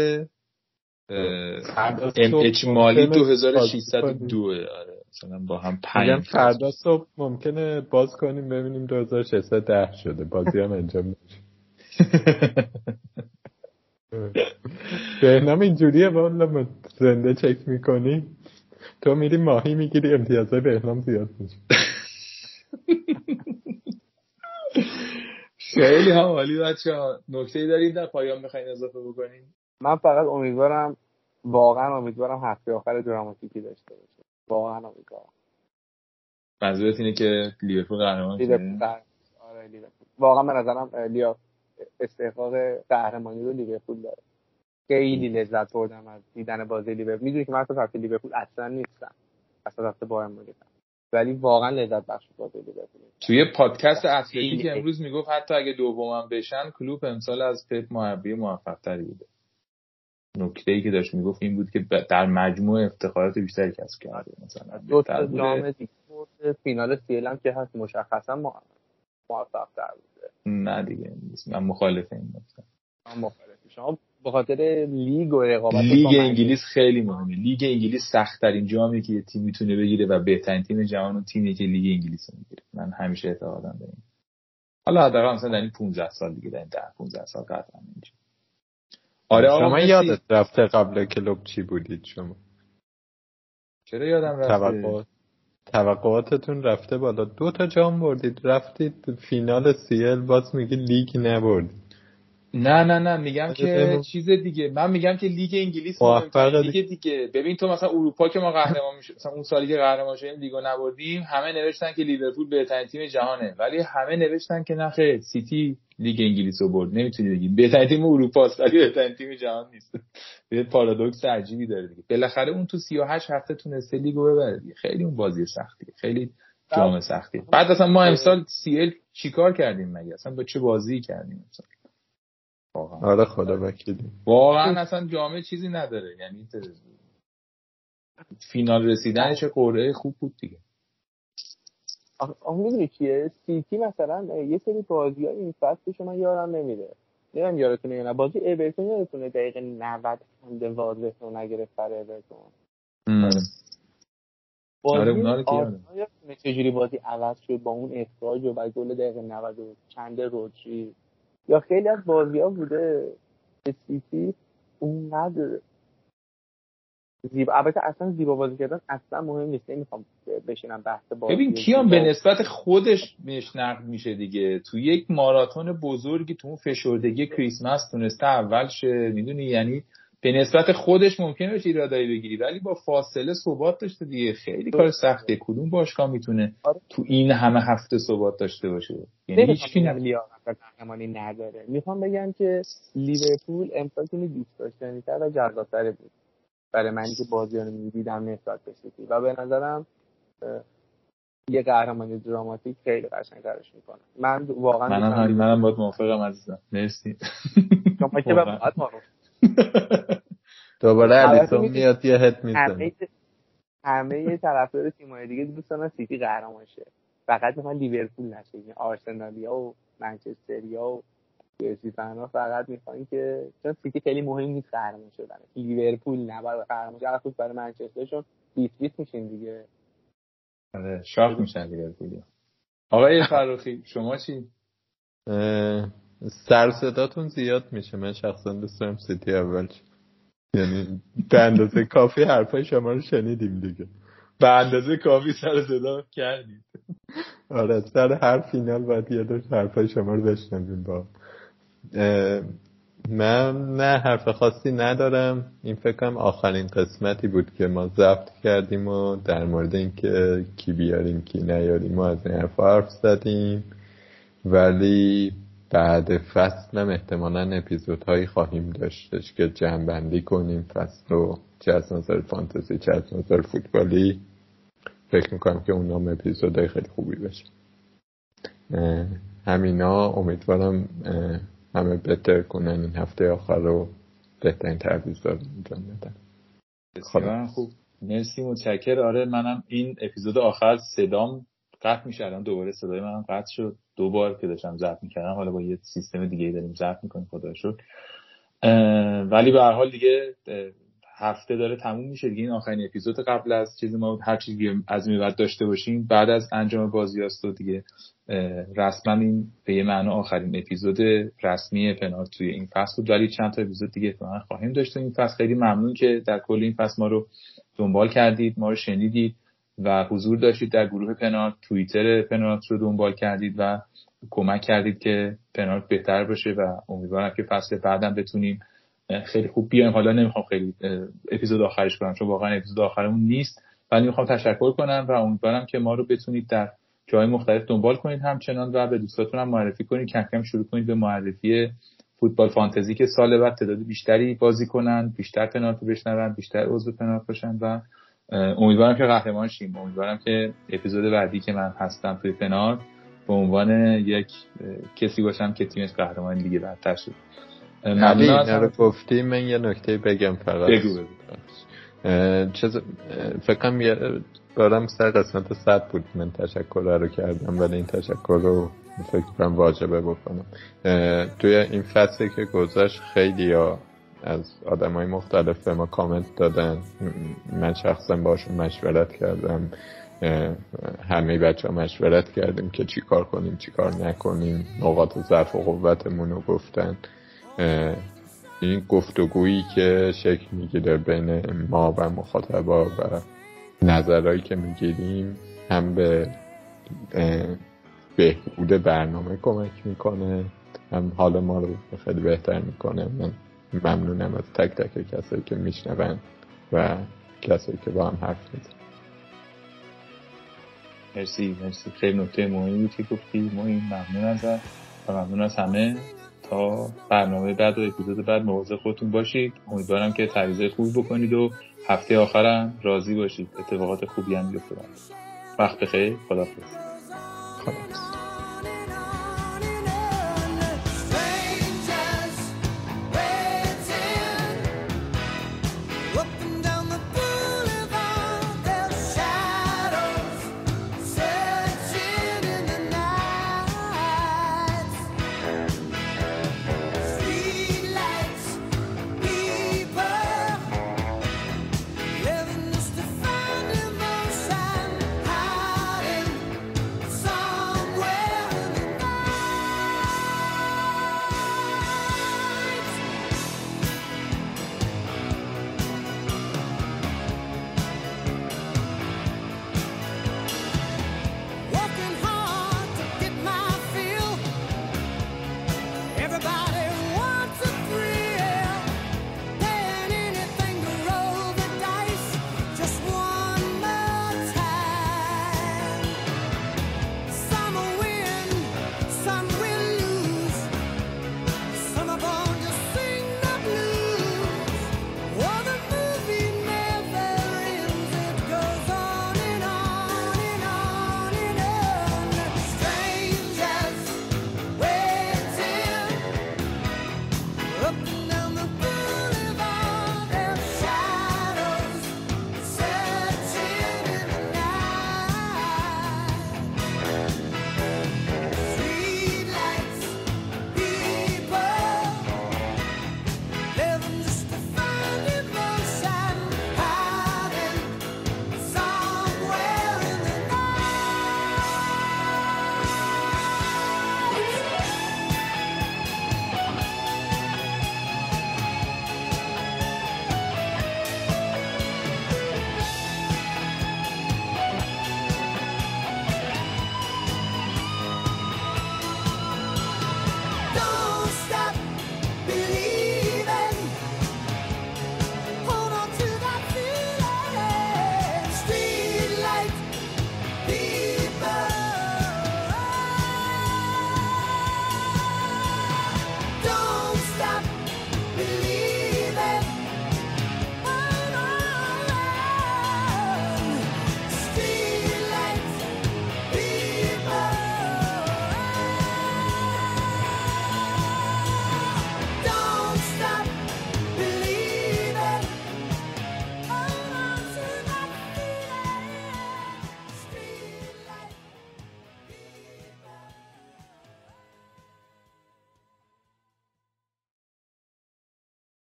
MH مالی 2602 آره مثلا با هم پنج فردا صبح ممکنه باز کنیم ببینیم 2610 شده. بازی هم انجام میشه. بهنام اینجوریه والا زنده چک می‌کنی تو میری ماهی می‌گیری امتیازهای بهنام زیاد میشه. خیلی هم عالی بچه ها نکته دارید؟ در پایان می‌خواین اضافه بکنیم من فقط امیدوارم واقعا امیدوارم هفته آخر دراماتیکی داشته باشه واقعا امیدوارم. منظورت اینه که لیورپول قهرمان آره لیورپول. واقعا به نظرم لیا استحقاق قهرمانی رو لیورپول داره. خیلی لذت بردم از دیدن بازی لیورپول. می‌دونی که من اصلا طرف لیورپول اصلا نیستم. اصلا طرف بایرن مونیخ ولی واقعا لذت بخش بازی لیورپول. توی پادکست اتلتیک امروز می‌گفت حتی اگه دومم بشن کلوب امسال از پپ مربی موفق تری بوده. نکته ای که داشت می‌گفت این بود که در مجموع افتخارات بیشتری کسب کرده مثلا. دو تا جام فینال CL هم که هست مشخصا موفق تر بوده نه دیگه من مخالف این مثلا من مخالف شما به خاطر لیگ و رقابت لیگ انگلیس خیلی مهمه. لیگ انگلیس سخت ترین جامی که یه تیم می‌تونه بگیره و بهترین تیم جهان اون تیمی که لیگ انگلیس می‌گیره. من همیشه اعتقادم به این. حالا حداقل مثلا در این 15 سال دیگه در این 10 15 سال قطعا اینجا. آره شما یادت رفته قبل کلوب چی بودید شما؟ چرا یادم رفته؟ توقعات؟ توقعاتتون رفته بالا. دو تا جام بردید رفتید فینال CL باز میگی لیگ نبردید. نه نه نه میگم که چیز دیگه. من میگم که لیگ انگلیس لیگ دیگه. ببین تو مثلا اروپا که ما قهرمان میشه مثلا اون سالی که قهرمان شدیم لیگو نبردیم همه نوشتن که لیورپول بهترین تیم جهانه. ولی همه نوشتن که نه که سیتی لیگ انگلیس رو برد. نمی‌تونی بگی. بهترین تیم اروپا است ولی بهترین تیم جهان نیست. یه پارادوکس عجیبی داره دیگه. بالاخره اون تو 38 هفته تونسته لیگو ببره دیگه. خیلی اون بازی سختیه خیلی جام سختی. بعد اصلا ما امسال سی چیکار کردیم مگه؟ اصلا با چه بازی کردیم؟ مثلا واقعا. آره خدا وکیلی. واقعا اصلا جامعه چیزی نداره. یعنی فینال رسیدن چه قرعه خوب بود دیگه. آخه می‌دونی چیه سیتی مثلا یه سری بازی های این فصلش من یارم نمیره. نمیم یارتونه یا نه. بازی اورتون یارتونه دقیقه 90 خونده واضح رو نگرفت برای اورتون؟ بازی چجوری بازی عوض شد با اون اخراج و بعد گل دقیقه 90 و چند روچی؟ یا خیلی از بازی ها بوده به سیتی اونقدر زیبا البته اصلا زیبا بازی کردن اصلا مهم نیست. نمی‌خوام بشینم بحث بازی ببین کیان به نسبت خودش بهش نقد میشه دیگه. تو یک ماراتون بزرگی تو اون فشردگی کریسمس تونسته اول شه. می‌دونی؟ یعنی به نسبت خودش ممکنه بهش ایرادایی بگیری ولی با فاصله ثبات داشته دیگه. خیلی کار سخته. کدوم باشگاه می‌تونه آره. تو این همه هفته ثبات داشته باشه؟ یعنی هیچ قهرمانی نداره. می‌خوام بگم که لیورپول امسال تیم دوست داشتنی و جذابتر بود. برای من که بازی رو می‌دیدم نسبت به و به نظرم یه قهرمانی دراماتیک خیلی قشنگترش می‌کنه. من واقعا منم منم باید موافقم عزیزم. مرسی. شما که به دوباره الیسون میاد یه هد می‌زنه. همه طرفدار تیم‌های دیگه دوست دارن سیتی قهرمان شه. فقط می‌خوان لیورپول نشه. یعنی آرسنالیا و منچستریا و چلسی فنا فقط می‌خوان که چون سیتی خیلی مهم نیست قهرمان شدن لیورپول نباید قهرمان شه. خود برای منچستر چون 20 20 میشین دیگه. آره شاخ میشن لیورپولیا آقای فروخی شما چی؟ سر صداتون زیاد میشه. من شخصا دوست دارم سیتی اول یعنی به اندازه کافی حرفای شما رو شنیدیم دیگه. به اندازه کافی سر صدا کردید. آره سر هر فینال باید یه دوش حرفای شما رو بشنویم با. من نه حرف خاصی ندارم. این فکرم آخرین قسمتی بود که ما ضبط کردیم و در مورد اینکه کی بیاریم کی نیاریم و از این حرف حرف زدیم. ولی بعد فصل هم احتمالا اپیزودهایی خواهیم داشتش که جمع کنیم فصل رو چه از نظر فانتزی چه از نظر فوتبالی. فکر می‌کنم که اون نام اپیزودهای خیلی خوبی بشه همینا امیدوارم همه بهتر کنن این هفته آخر رو بهترین تعویض دارم انجام بدن. خوب. مرسی متشکر آره منم این اپیزود آخر صدام قطع میشه. الان دوباره صدای منم قطع شد. دو بار که داشتم ضبط می‌کردم. حالا با یه سیستم دیگه داریم ضبط می‌کنیم. خدا شد ولی به هر حال دیگه هفته داره تموم میشه دیگه. این آخرین اپیزود قبل از چیزی ما هر چیزی از این بعد داشته باشیم بعد از انجام بازی است و دیگه رسما این به یه معنا آخرین اپیزود رسمی پنارت توی این فصل بود. ولی چند تا اپیزود دیگه من خواهیم داشت این فصل خیلی ممنون که در کل این فصل ما رو دنبال کردید ما رو شنیدید. و حضور داشتید در گروه پنارت. توییتر پنارت رو دنبال کردید و کمک کردید که پنارت بهتر باشه و امیدوارم که فصل بعدم بتونیم خیلی خوب بیایم. حالا نمی‌خوام خیلی اپیزود آخرش کنم چون واقعا اپیزود آخرمون نیست. ولی می‌خوام تشکر کنم و امیدوارم که ما رو بتونید در جای مختلف دنبال کنید همچنان و به دوستاتون هم معرفی کنید. کم کم شروع کنید به معرفی فوتبال فانتزی که سال بعد تعداد بیشتری بازی کنن بیشتر پنالتی بشنون بیشتر عضو پنالت باشن و امیدوارم که قهرمان شیم. امیدوارم که اپیزود بعدی که من هستم توی پنار به عنوان یک کسی باشم که تیمش قهرمان لیگ برتر شد. علی رو گفتی من یه نکته بگم فقط. بگو بگو. چیز فکرم یه بارم سر قسمت صد بود. من تشکر رو کردم ولی این تشکر رو فکر کنم واجبه بکنم. توی این فصلی که گذشت خیلی ها از آدم های مختلف به ما کامنت دادن. من شخصا باشون مشورت کردم. همه بچه ها مشورت کردیم که چی کار کنیم چی کار نکنیم. نقاط ضعف و قوتمون رو گفتن. این گفتگویی که شکل می‌گیره بین ما و مخاطبا و نظرهایی که می‌گیریم هم به بهبود برنامه کمک می‌کنه. هم حال ما رو خیلی بهتر می‌کنه. من ممنونم از تک تک کسایی که میشنون و کسایی که با هم حرف میزن مرسی مرسی. خیلی نکته مهمی که گفتی. مهم ممنون ازت. و ممنون از همه. تا برنامه بعد و اپیزود بعد مواظب خودتون باشید. امیدوارم که تعویض خوب بکنید و هفته آخرم راضی باشید. اتفاقات خوبی هم بیفته. وقت بخیر. خدافظ خدافظ